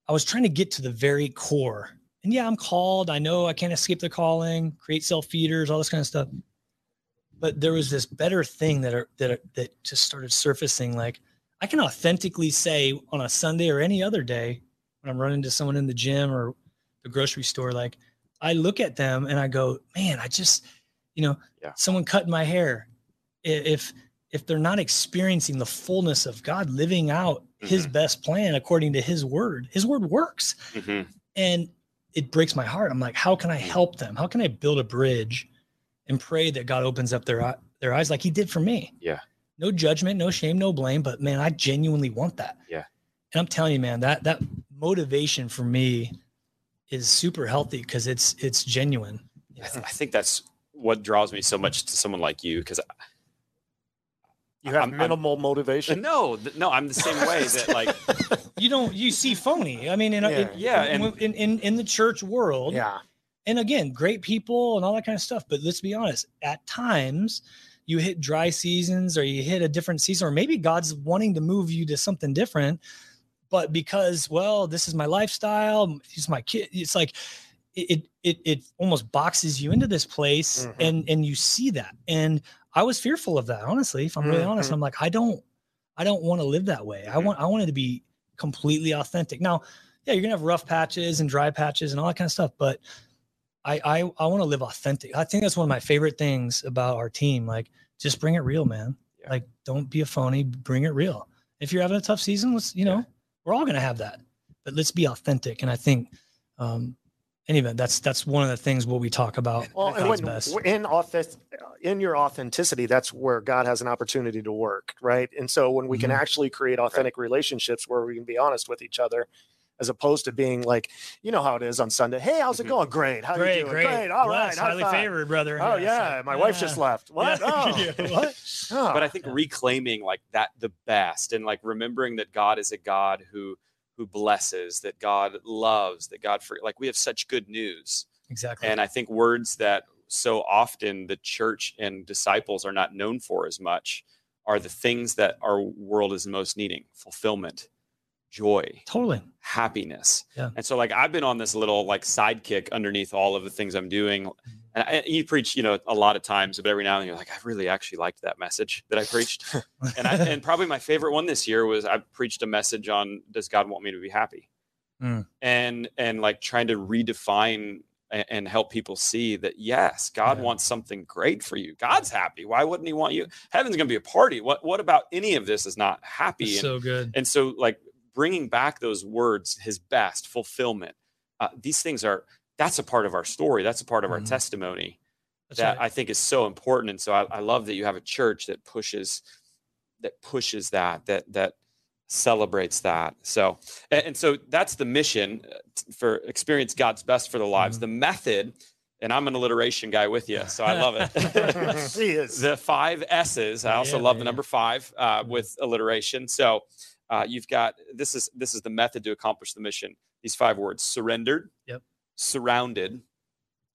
i was trying to get to the very core and yeah i'm called i know i can't escape the calling create self feeders all this kind of stuff but there was this better thing that are, that are, that just started surfacing like i can authentically say on a sunday or any other day when i'm running to someone in the gym or the grocery store like i look at them and i go man i just you know Yeah. someone cutting my hair if if they're not experiencing the fullness of god living out his best plan according to his word his word works Mhm. and it breaks my heart. I'm like, how can I help them? How can I build a bridge and pray that God opens up their their eyes like He did for me? Yeah. No judgment, no shame, no blame, but man, I genuinely want that. Yeah. And I'm telling you, man, that that motivation for me is super healthy because it's it's genuine. I, th- I think that's what draws me so much to someone like you because You have I'm- I'm- minimal motivation. no th- no I'm the same way that like [laughs] You don't you see phony. I mean, in Yeah. in, Yeah, in, and- in, in in the church world, Yeah. And again, great people and all that kind of stuff. But let's be honest, at times you hit dry seasons or you hit a different season, or maybe God's wanting to move you to something different. But because, well, this is my lifestyle, he's my kid, it's like it it it almost boxes you into this place Mhm. and and you see that. And I was fearful of that, honestly. If I'm really honest, Mhm. I'm like, I don't I don't want to live that way. I Mhm. want I wanted to be completely authentic. Now, yeah, you're gonna have rough patches and dry patches and all that kind of stuff, but I I, I want to live authentic. I think that's one of my favorite things about our team. Like, just bring it real, man. Yeah. Like, don't be a phony. Bring it real. If you're having a tough season, let's you know, Yeah. we're all gonna have that, but let's be authentic. And I think, um, anyway, that's that's one of the things what we talk about. Well, and when, best. in authentic, in your authenticity, that's where God has an opportunity to work, right? And so when we can Mhm. actually create authentic relationships where we can be honest with each other, as opposed to being like, you know how it is on Sunday. Hey, how's it Mhm. going? Great. How great, you doing? great, Great. All right. Blessed, high highly five. favored, brother. Oh it's yeah, like, my wife ah. just left. What? [laughs] Yeah. Oh. Yeah, what? Oh. but I think Yeah. reclaiming like that the best and like remembering that God is a God who who blesses, that God loves, that God for like we have such good news. Exactly. And I think words that so often the church and disciples are not known for as much are the things that our world is most needing fulfillment, joy, totally. happiness. Yeah. And so, like, I've been on this little like sidekick underneath all of the things I'm doing. And I, you preach, you know, a lot of times, but every now and then you're like, I really actually liked that message that I preached. [laughs] and I, and probably my favorite one this year was I preached a message on Does God want me to be happy? Mm. And and like trying to redefine and help people see that yes, God Yeah. wants something great for you. God's happy. Why wouldn't He want you? Heaven's going to be a party. What what about any of this is not happy? And- so good. and so, like bringing back those words, his best fulfillment, uh, these things are that's a part of our story. That's a part of our Mhm. testimony That's that right. I think is so important. And so, I, I love that you have a church that pushes that pushes that that that celebrates that. So, and, and so that's the mission uh, for experience God's best for the lives. Mhm. The method, and I'm an alliteration guy with you, so I love it. [laughs] he is. [laughs] the five S's. I also Yeah, love the number five uh, with alliteration. So uh, you've got this is this is the method to accomplish the mission. These five words: surrendered, Yep. surrounded,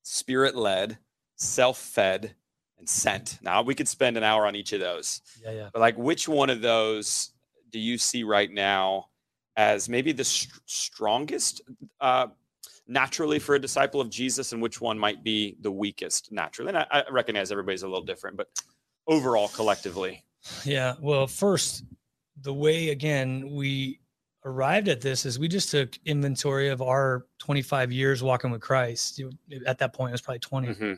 spirit led, self fed, and sent. Now we could spend an hour on each of those, yeah, yeah. but like which one of those do you see right now as maybe the str- strongest? Uh, naturally for a disciple of Jesus and which one might be the weakest naturally. And I, I recognize everybody's a little different, but overall, collectively, Yeah. Well, first, the way again we arrived at this is we just took inventory of our 25 years walking with Christ. At that point, it was probably 20. Mm-hmm. We're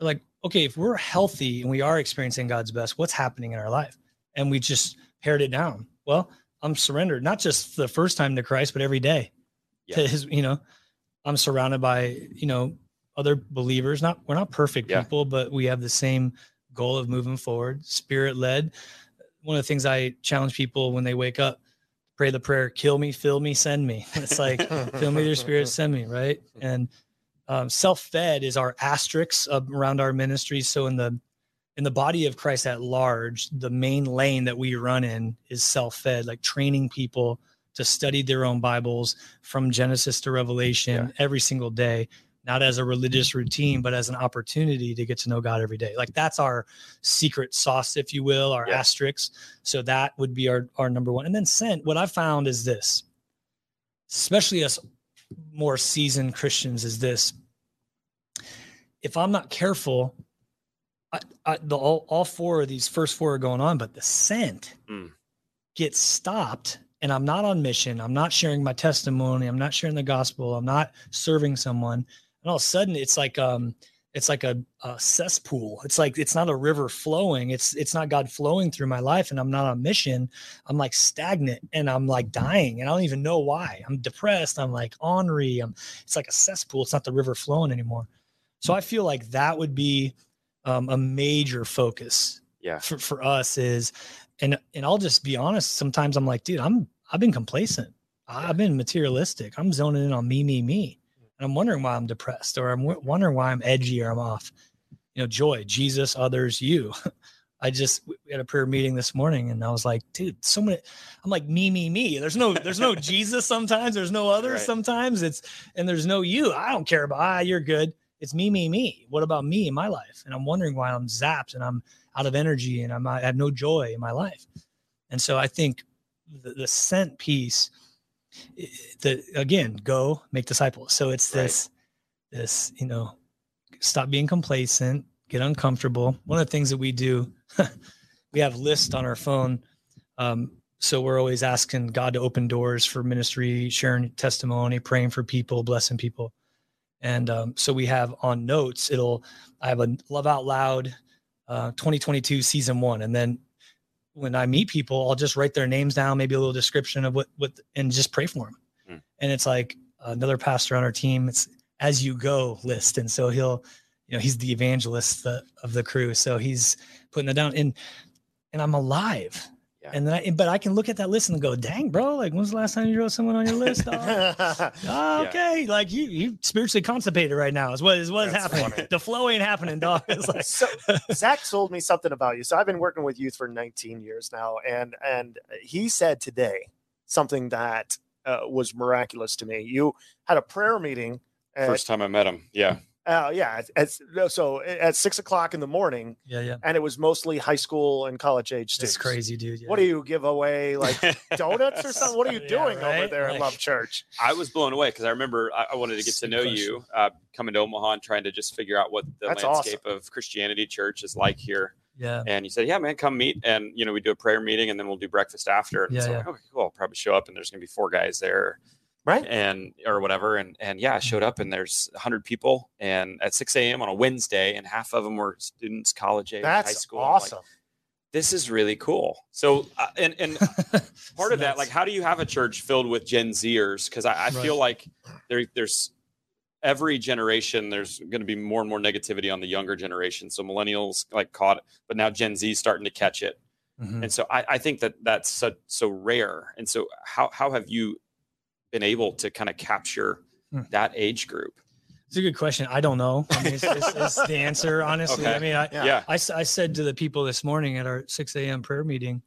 like, okay, if we're healthy and we are experiencing God's best, what's happening in our life? And we just pared it down. Well, I'm surrendered, not just the first time to Christ, but every day. Yeah. To his, you know, I'm surrounded by, you know, other believers. Not we're not perfect yeah. people, but we have the same goal of moving forward, spirit led. One of the things I challenge people when they wake up, pray the prayer, kill me, fill me, send me. [laughs] It's like fill me your spirit, [laughs] send me, right? And um, self-fed is our asterisk around our ministry. So in the in the body of Christ at large, the main lane that we run in is self-fed, like training people to study their own Bibles from Genesis to Revelation yeah. every single day, not as a religious routine, but as an opportunity to get to know God every day. Like that's our secret sauce, if you will, our yeah. asterisk. So that would be our, our number one. And then sent, what I found is this, especially us more seasoned Christians, is this. If I'm not careful, I, I, the all, all four of these first four are going on, but the sent mm. gets stopped and I'm not on mission. I'm not sharing my testimony. I'm not sharing the gospel. I'm not serving someone. And all of a sudden it's like um it's like a, a, cesspool. It's like it's not a river flowing. It's it's not God flowing through my life, and I'm not on mission. I'm like stagnant, and I'm like dying, and I don't even know why. I'm depressed. I'm like ornery. I'm. It's like a cesspool. It's not the river flowing anymore. So I feel like that would be um, a major focus. Yeah. For for us is and and I'll just be honest. Sometimes I'm like, dude, I'm I've been complacent. I've been materialistic. I'm zoning in on me, me, me, and I'm wondering why I'm depressed, or I'm wondering why I'm edgy, or I'm off. You know, joy, Jesus, others, you. [laughs] I just we had a prayer meeting this morning, and I was like, dude, so many. I'm like me, me, me. There's no, there's no [laughs] Jesus. Sometimes there's no others. Right. Sometimes it's and there's no you. I don't care about. Ah, you're good. It's me, me, me. What about me in my life? And I'm wondering why I'm zapped and I'm out of energy and I'm, I have no joy in my life. And so I think the, the sent piece, the again, go make disciples. So it's this, right. this, you know, stop being complacent, get uncomfortable. One of the things that we do, [laughs] we have lists on our phone. Um, so we're always asking God to open doors for ministry, sharing testimony, praying for people, blessing people. And um, so we have on notes, it'll, I have a love out loud uh, 2022 season one. And then when I meet people, I'll just write their names down, maybe a little description of what, what, and just pray for them. Mm. And it's like another pastor on our team, it's as you go list. And so he'll, you know, he's the evangelist the, of the crew. So he's putting it down and, and I'm alive. Yeah. And then I, but I can look at that list and go, dang, bro, like when's the last time you wrote someone on your list? oh, [laughs] oh okay. Yeah. Like you, you spiritually constipated right now is what is what is happening. Funny. The flow ain't happening, dog. Like, so Zach told me something about you. So I've been working with youth for 19 years now. And, and he said today something that uh, was miraculous to me. You had a prayer meeting. At, First time I met him. Yeah. Uh, yeah. At, so at six o'clock in the morning. Yeah, yeah. And it was mostly high school and college age students. That's crazy, dude. Yeah. What do you give away, like [laughs] donuts or something? What are you doing yeah, right? over there like, at Love Church? I was blown away because I remember I, I, wanted to get to know you, uh, coming to Omaha and trying to just figure out what the That's landscape awesome. of Christianity church is like here. Yeah. And you said, yeah, man, come meet. And, you know, we do a prayer meeting and then we'll do breakfast after. And yeah, so yeah. Like, okay, cool. I'll probably show up and there's going to be four guys there right. and or whatever and and yeah i showed up and there's 100 people and at 6 a.m on a wednesday and half of them were students college age high school awesome like, this is really cool. So uh, and and [laughs] part of that like how do you have a church filled with gen zers? Because i, I right. feel like there there's every generation there's going to be more and more negativity on the younger generation. So millennials like caught it but now gen z starting to catch it. Mm-hmm. and so I, I think that that's so, so rare. And so how how have you been able to kind of capture hmm. that age group? It's a good question. I don't know. I mean, it's, it's, it's the answer, honestly. Okay. I mean, I, yeah. I, I said to the people this morning at our 6 a.m. prayer meeting,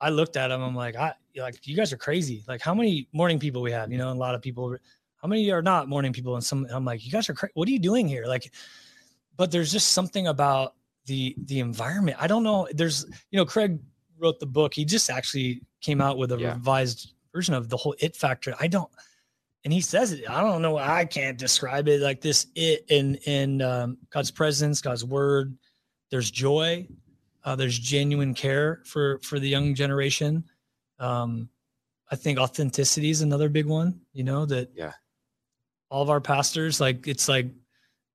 I looked at them. I'm like, I like you guys are crazy. Like how many morning people we have, you know, a lot of people, how many are not morning people? And some, I'm like, you guys are crazy. What are you doing here? Like, but there's just something about the, the environment. I don't know. There's, you know, Craig wrote the book. He just actually came out with a yeah. revised version of the whole it factor. I don't, and he says it. I don't know. I can't describe it like this. It in in um, God's presence, God's word. There's joy. Uh, there's genuine care for for the young generation. Um, I think authenticity is another big one. You know that. Yeah. All of our pastors, like it's like,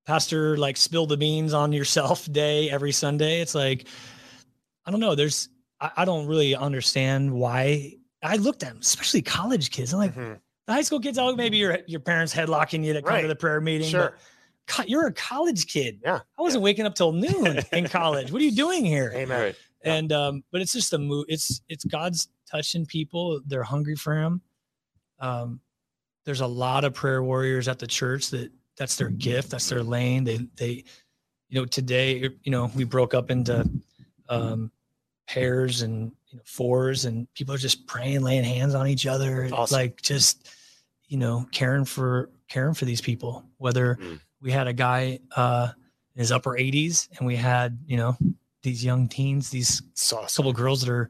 pastor, like spill the beans on yourself [laughs] day every Sunday. It's like, I don't know. There's I, I don't really understand why. I looked at them, especially college kids. I'm like, Mhm. the high school kids, oh, maybe your your parents headlocking you to come Right. to the prayer meeting. Sure. But you're a college kid. Yeah. I wasn't waking up till noon [laughs] in college. What are you doing here? Amen. Right. Yeah. And um, but it's just a move. It's it's God's touching people. They're hungry for Him. Um, there's a lot of prayer warriors at the church that that's their gift. That's their lane. They they, you know, today you know we broke up into um, pairs and you know fours, and people are just praying, laying hands on each other, Awesome. like just you know caring for caring for these people. Whether Mm. we had a guy uh, in his upper 80s, and we had you know these young teens, these awesome. couple girls that are,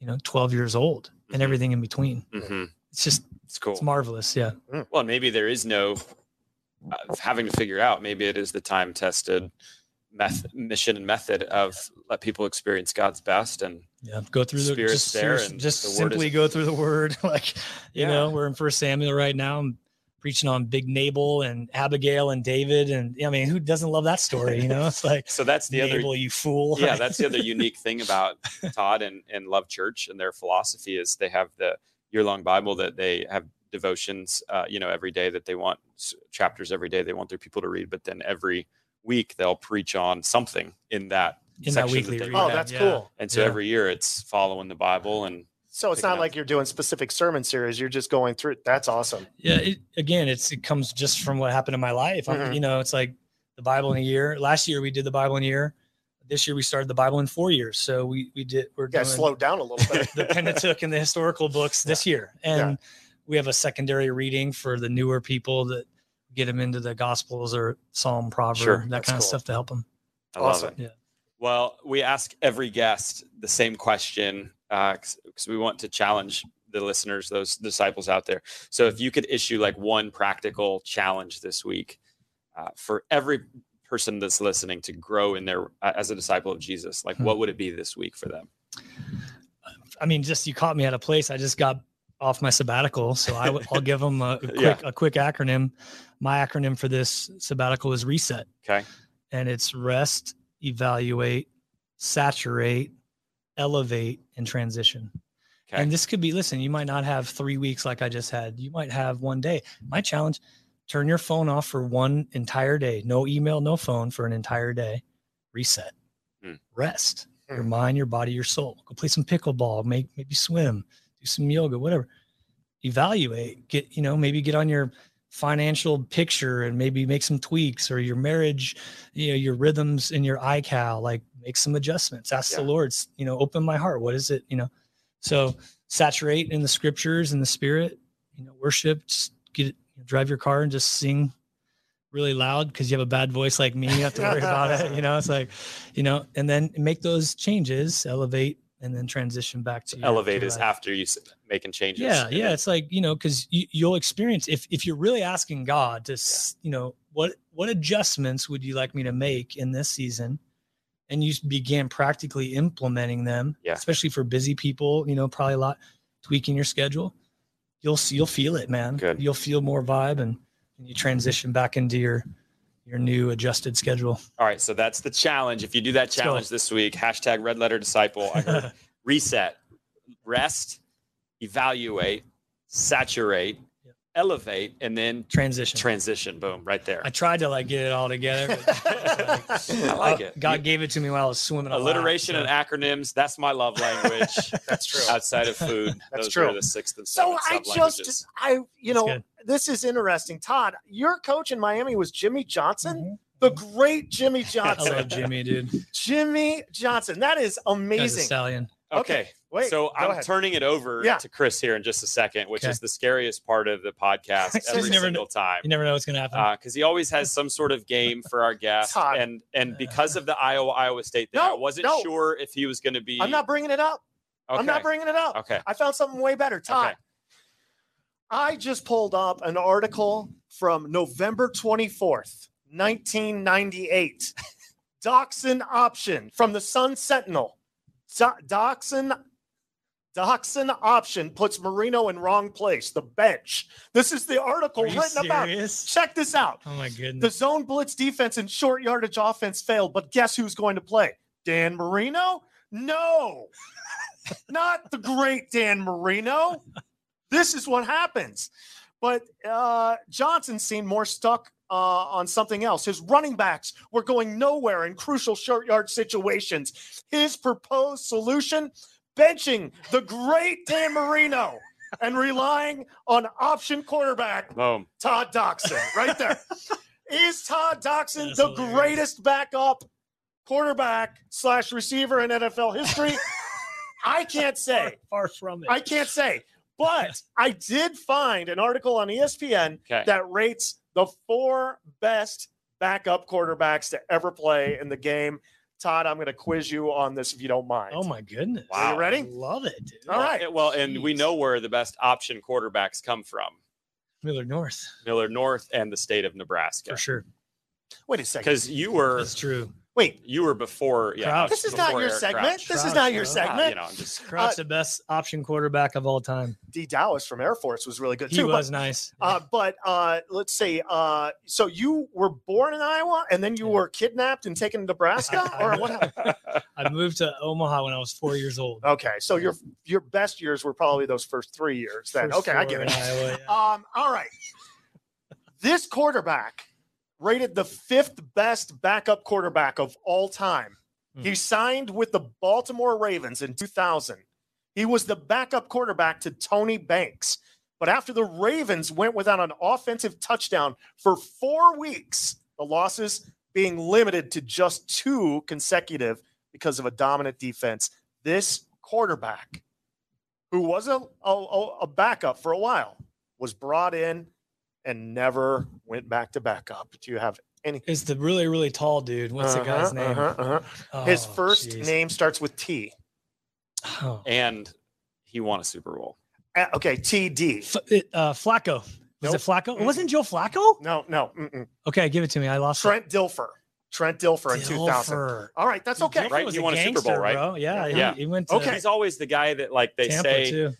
you know, 12 years old and Mhm. everything in between. hmm It's just, It's cool. it's marvelous. Yeah. Well, maybe there is no uh, having to figure out. Maybe it is the time tested method, mission and method of let people experience God's best. And Yeah. Go through the, Spirit's just, there and just the simply is- go through the word. [laughs] like, you Yeah. know, we're in first Samuel right now. I'm preaching on big Nabal and Abigail and David. And I mean, who doesn't love that story? You know, it's like, [laughs] so that's the other you fool. yeah, that's the other unique [laughs] thing about Todd and, and Love Church and their philosophy is they have the year long Bible that they have devotions, uh, you know, every day that they want chapters every day they want their people to read, but then every week they'll preach on something in that. in that weekly that they. Oh, that's yeah. cool. And so Yeah. every year it's following the Bible and So it's not up. like you're doing specific sermon series. You're just going through. That's awesome. Yeah. It, again, it's, it comes just from what happened in my life. I'm, Mhm. you know, it's like the Bible in a year. Last year we did the Bible in a year. This year we started the Bible in four years. So we, we did, we're You guys doing slowed down a little bit. [laughs] the Pentateuch and the historical books this year. And we have a secondary reading for the newer people that get them into the Gospels or Psalm, Proverb, Sure, that that's kind of stuff to help them. I love Awesome. it. Yeah. Well, we ask every guest the same question because we want to challenge the listeners, those disciples out there. So, if you could issue like one practical challenge this week uh, for every person that's listening to grow in their uh, as a disciple of Jesus, like Hmm. what would it be this week for them? I mean, just you caught me at a place. I just got off my sabbatical, so I w- I'll give them a, a [laughs] quick Yeah. a quick acronym. My acronym for this sabbatical is RESET, Okay. and it's rest, evaluate, saturate, elevate, and transition. Okay. And this could be, listen, you might not have three weeks like I just had. You might have one day. My challenge, turn your phone off for one entire day. No email, no phone for an entire day. Reset. Hmm. Rest. Your Hmm. mind, your body, your soul. Go play some pickleball, make maybe swim, do some yoga, whatever. Evaluate. Get, you know, maybe get on your financial picture and maybe make some tweaks or your marriage, you know, your rhythms in your iCal, like make some adjustments. Ask the Yeah. Lord, you know, open my heart. What is it? You know, so saturate in the scriptures and the spirit, you know, worship, just get it, drive your car and just sing really loud because you have a bad voice like me. You have to worry about it. You know, it's like, you know, and then make those changes, elevate, and then transition back to your- Elevate is after you making changes. Yeah, yeah. then- It's like you know, because you, you'll experience if if you're really asking God to, s you know, what what adjustments would you like me to make in this season, and you begin practically implementing them. Yeah. Especially for busy people, you know, probably a lot tweaking your schedule. You'll see, you'll feel it, man. Good. You'll feel more vibe, and, and you transition back into your your new adjusted schedule. All right. So that's the challenge. If you do that challenge this week, hashtag red letter disciple. I heard [laughs] reset, rest, evaluate, saturate. Elevate, and then transition. transition. Boom, right there. I tried to like get it all together. But [laughs] I like uh, it. God You- gave it to me while I was swimming. a lot, Alliteration so- and acronyms. That's my love language. [laughs] That's true. Outside of food, [laughs] That's those true. are the sixth and So I just, I, you know, this is interesting. Todd, your coach in Miami was Jimmy Johnson, Mhm. the great Jimmy Johnson. I Johnson. love Jimmy, dude. Jimmy Johnson. That is Guy's a amazing. stallion. Okay. Wait, so I'm ahead. turning it over Yeah. to Chris here in just a second, which Okay. is the scariest part of the podcast [laughs] So every single time. You never know what's gonna happen. Uh, because he always has some sort of game for our guests, [laughs] and and because of the Iowa Iowa State thing, No, I wasn't no. sure if he was going to be. I'm not bringing it up. Okay. I'm not bringing it up. Okay. I found something way better. Todd, Okay. I just pulled up an article from November 24th, 1998. [laughs] Doxzon option from the Sun Sentinel. Do- Doxzon Doxzon option puts Marino in wrong place, the bench. This is the article written about. Check this out. Oh my goodness. The zone blitz defense and short yardage offense failed, but guess who's going to play? Dan Marino? No, [laughs] not the great Dan Marino. This is what happens. But uh, Johnson seemed more stuck uh, on something else. His running backs were going nowhere in crucial short yard situations. His proposed solution benching the great Dan Marino and relying on option quarterback Boom. Todd Doxzon right there. [laughs] Is Todd Doxzon the hilarious. greatest backup quarterback slash receiver in NFL history? [laughs] I can't say. Far from it. I can't say. But I did find an article on ESPN Okay. that rates the four best backup quarterbacks to ever play in the game. Todd, I'm going to quiz you on this if you don't mind. oh my goodness. Wow. Are you ready? Love it, dude. All right. Well, well, and we know where the best option quarterbacks come from Millard North Millard North and the state of Nebraska. for sure. Wait a second. Because you were That's true. Wait, you were before. Yeah, Crouch. this is not your Eric segment. Crouch. This is not your bro. Ah, segment. you know, I'm just Crouch, Uh, the best option quarterback of all time. Dee Dowis from Air Force was really good He too. but- was nice. Uh, but uh, let's say, uh, so you were born in Iowa and then you Yeah. were kidnapped and taken to Nebraska, [laughs] or what? happened? I moved to Omaha when I was four years old. Okay, so your your best years were probably those first three years. Then, First okay, I four get it. Iowa, yeah. Um, all right. This quarterback rated the fifth best backup quarterback of all time. Hmm. He signed with the Baltimore Ravens in 2000. He was the backup quarterback to Tony Banks. But after the Ravens went without an offensive touchdown for four weeks, the losses being limited to just two consecutive because of a dominant defense, this quarterback, who was a, a, a backup for a while, was brought in and never went back to backup. Do you have any? It's the really, really tall dude. What's the guy's Uh-huh, name? uh-huh, uh-huh. His Oh, first jeez. name starts with T. Oh. and he won a Super Bowl. Uh, okay, TD. F- it, uh, Flacco. Was Nope. it Flacco? Mm-mm. Wasn't Joe Flacco? No, no. mm-mm. Okay, give it to me. I lost it. Trent Dilfer. Trent Dilfer in 2000. All right, that's okay. Dilfer Right, was he a won a Super Bowl, right? Bro. Yeah, Yeah. He, he went to Okay. He's always the guy that like they Tampa say too.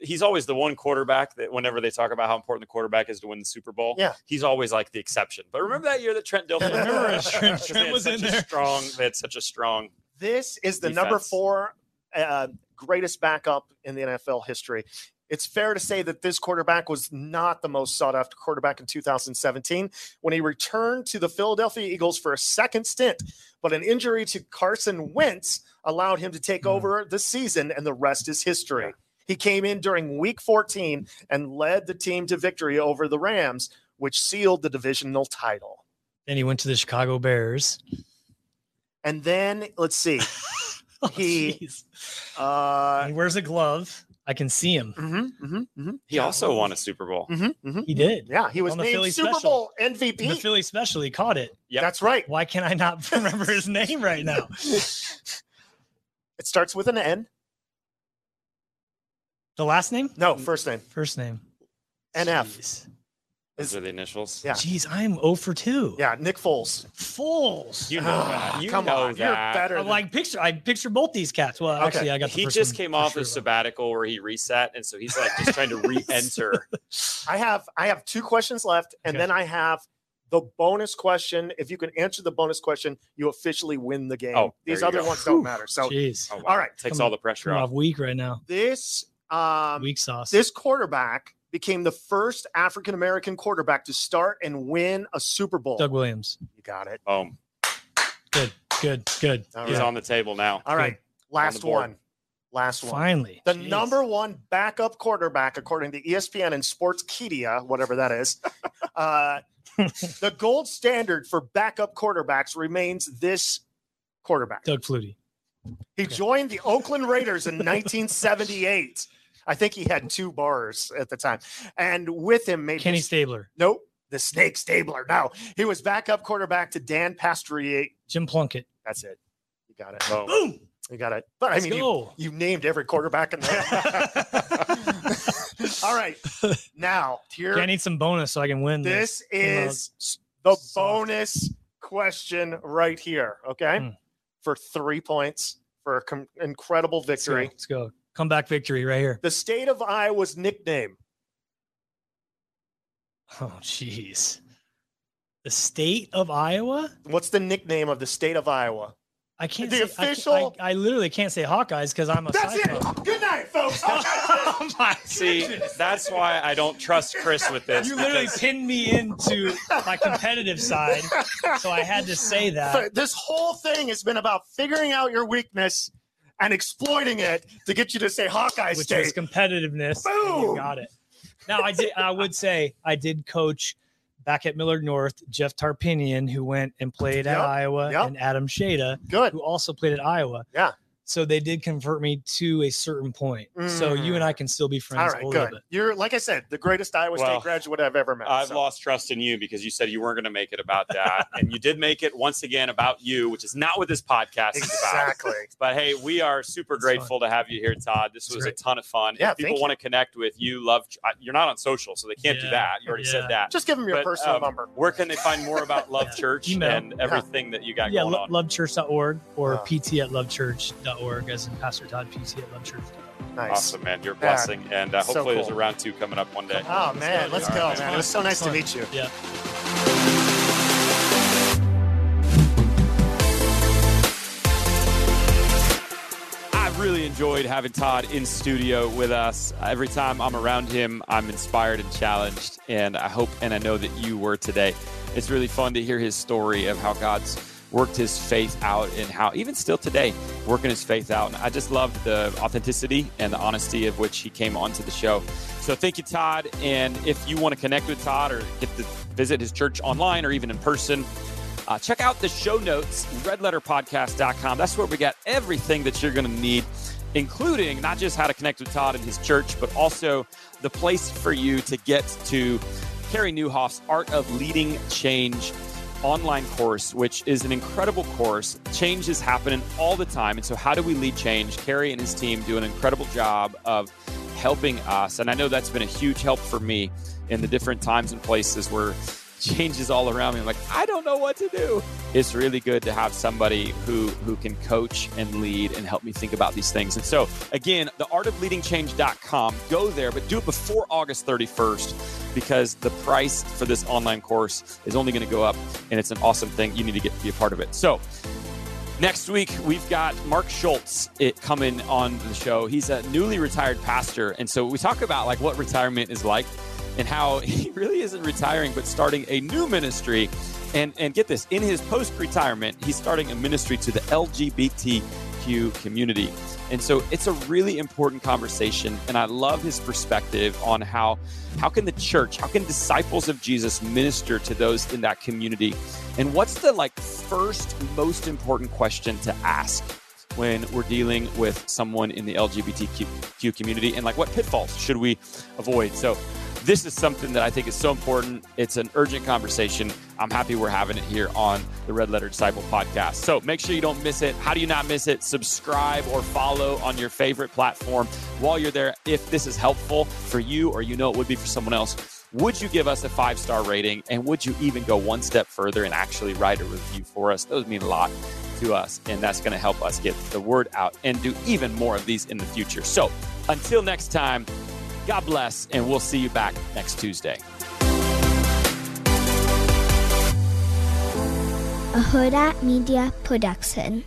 He's always the one quarterback that whenever they talk about how important the quarterback is to win the Super Bowl, Yeah. he's always like the exception. But remember that year that Trent [laughs] Dilfer, remember [laughs] Trent- Trent had was such in a there. Strong, they had such a strong. This is the number four uh, greatest backup in the NFL history. It's fair to say that this quarterback was not the most sought after quarterback in 2017 when he returned to the Philadelphia Eagles for a second stint. But an injury to Carson Wentz allowed him to take Hmm. over the season, and the rest is history. He came in during week 14 and led the team to victory over the Rams, which sealed the divisional title. Then he went to the Chicago Bears. And then let's see. [laughs] Oh, He- Uh, he wears a glove. I can see him. mhm, mhm, mhm, He also won a Super Bowl. mhm, mhm. He did. Yeah, he was On the named Philly Super special. Bowl The Philly special, he caught it. Yep. That's right. Why can I not [laughs] remember his name right now? [laughs] It starts with an N. The last name? No, first name. First name. NF. Jeez. Those are the initials. Yeah. Jeez, I'm 0 for 2. Yeah, Nick Foles. Fools. You know Ah, that. You Come know on, that. you're better. I Than, like picture. I picture both these cats. Well, Okay. actually, I got the He first just one came off sure, a though. sabbatical where he reset, and so he's like just trying to [laughs] re-enter. I have I have two questions left, and Okay. then I have the bonus question. If you can answer the bonus question, you officially win the game. Oh, These other go. ones don't matter. So Jeez, Oh, wow. All right. takes Come- all the pressure coming off. off weak right now. this um, Weak sauce. this quarterback became the first African American quarterback to start and win a Super Bowl. Doug Williams. You got it. Boom. Good, good, good. All He's right. on the table now. All right. Last board. one. Last one. Finally, The Jeez. number one backup quarterback, according to ESPN and Sportskeeda, whatever that is, [laughs] uh, [laughs] the gold standard for backup quarterbacks remains this quarterback. Doug Flutie. He joined the Oakland Raiders in 1978. I think he had two bars at the time, and with him made Kenny his- Stabler. nope the Snake Stabler. No, he was backup quarterback to Dan Pastorini. Jim Plunkett. That's it. You got it. Boom. Boom. You got it. But I Let's mean, you, go. you named every quarterback in there. [laughs] [laughs] All right. Now, here, Okay, I need some bonus so I can win this. this is the soft. bonus question right here. Okay. Hmm. For three points for a com- incredible Let's go. victory. Let's go. Comeback victory right here. The state of Iowa's nickname. Oh, jeez. The state of Iowa? What's the nickname of the state of Iowa? I can't The say, I can't- official- I, I literally can't say Hawkeyes because I'm a That's it. Good night, folks. [laughs] [laughs] oh my See, goodness. that's why I don't trust Chris with this. You literally because- pinned me into my competitive side, so I had to say that. So this whole thing has been about figuring out your weakness and exploiting it to get you to say Hawkeye which State. was competitiveness. Boom. You got it. Now I did. I would say I did coach back at Millard North. Jeff Tarpinian, who went and played at Yep, Iowa, yep. and Adam Shada, Good. who also played at Iowa. Yeah. So they did convert me to a certain point. So you and I can still be friends All right, a good. bit. You're like I said, the greatest Iowa Well, State graduate I've ever met. I've so. lost trust in you because you said you weren't going to make it about that, and you did make it once again about you, which is not what this podcast is about. Exactly. But hey, we are super It's grateful to have you here, Todd. This It's was great. a ton of fun. Yeah, if people want to connect with you, love uh, you're not on social, so they can't do that. You already yeah. said that. Just give them your But, personal um, number. Where can they find more about [laughs] Love Yeah. Church Email. and everything that you got Yeah, going lo- on? lovechurch.org or Wow. pt at lovechurch.org, as in Pastor Todd, PC at lovechurch.org. Nice. Awesome, man. You're a blessing, and uh, So hopefully there's a round two coming up one day. Oh man, let's All go, right, man. man. It was so nice to meet you. Yeah. I really enjoyed having Todd in studio with us. Every time I'm around him, I'm inspired and challenged, and I hope and I know that you were today. It's really fun to hear his story of how God's worked his faith out and how even still today working his faith out. And I just loved the authenticity and the honesty of which he came onto the show. So thank you, Todd. And if you want to connect with Todd or get to visit his church online or even in person, uh, check out the show notes, redletterpodcast.com. That's where we got everything that you're going to need, including not just how to connect with Todd and his church, but also the place for you to get to Carey Nieuwhof's Art of Leading Change online course, which is an incredible course. Change is happening all the time. And so, how do we lead change? Carey and his team do an incredible job of helping us. And I know that's been a huge help for me in the different times and places where [laughs] change is all around me. I'm like, I don't know what to do. It's really good to have somebody who who can coach and lead and help me think about these things. And so, again, the artofleadingchange.com. Go there, but do it before August 31st because the price for this online course is only going to go up, and it's an awesome thing. You need to get to be a part of it. So. Next week, we've got Mark Schultz it coming on the show. He's a newly retired pastor. And so we talk about like what retirement is like and how [laughs] he really isn't retiring, but starting a new ministry. And, and get this in his post retirement, he's starting a ministry to the Community. And so it's a really important conversation. And I love his perspective on how how can the church, how can disciples of Jesus minister to those in that community? And what's the like first most important question to ask when we're dealing with someone in the LGBTQ community and like what pitfalls should we avoid? So this is something that I think is so important. It's an urgent conversation. I'm happy we're having it here on the Red Letter Disciple podcast. So make sure you don't miss it. How do you not miss it? Subscribe or follow on your favorite platform while you're there. If this is helpful for you or you know it would be for someone else, would you give us a five star rating? And would you even go one step further and actually write a review for us? Those mean a lot to us, and that's going to help us get the word out and do even more of these in the future. So until next time, God bless, and we'll see you back next Tuesday. a Huda Media Production.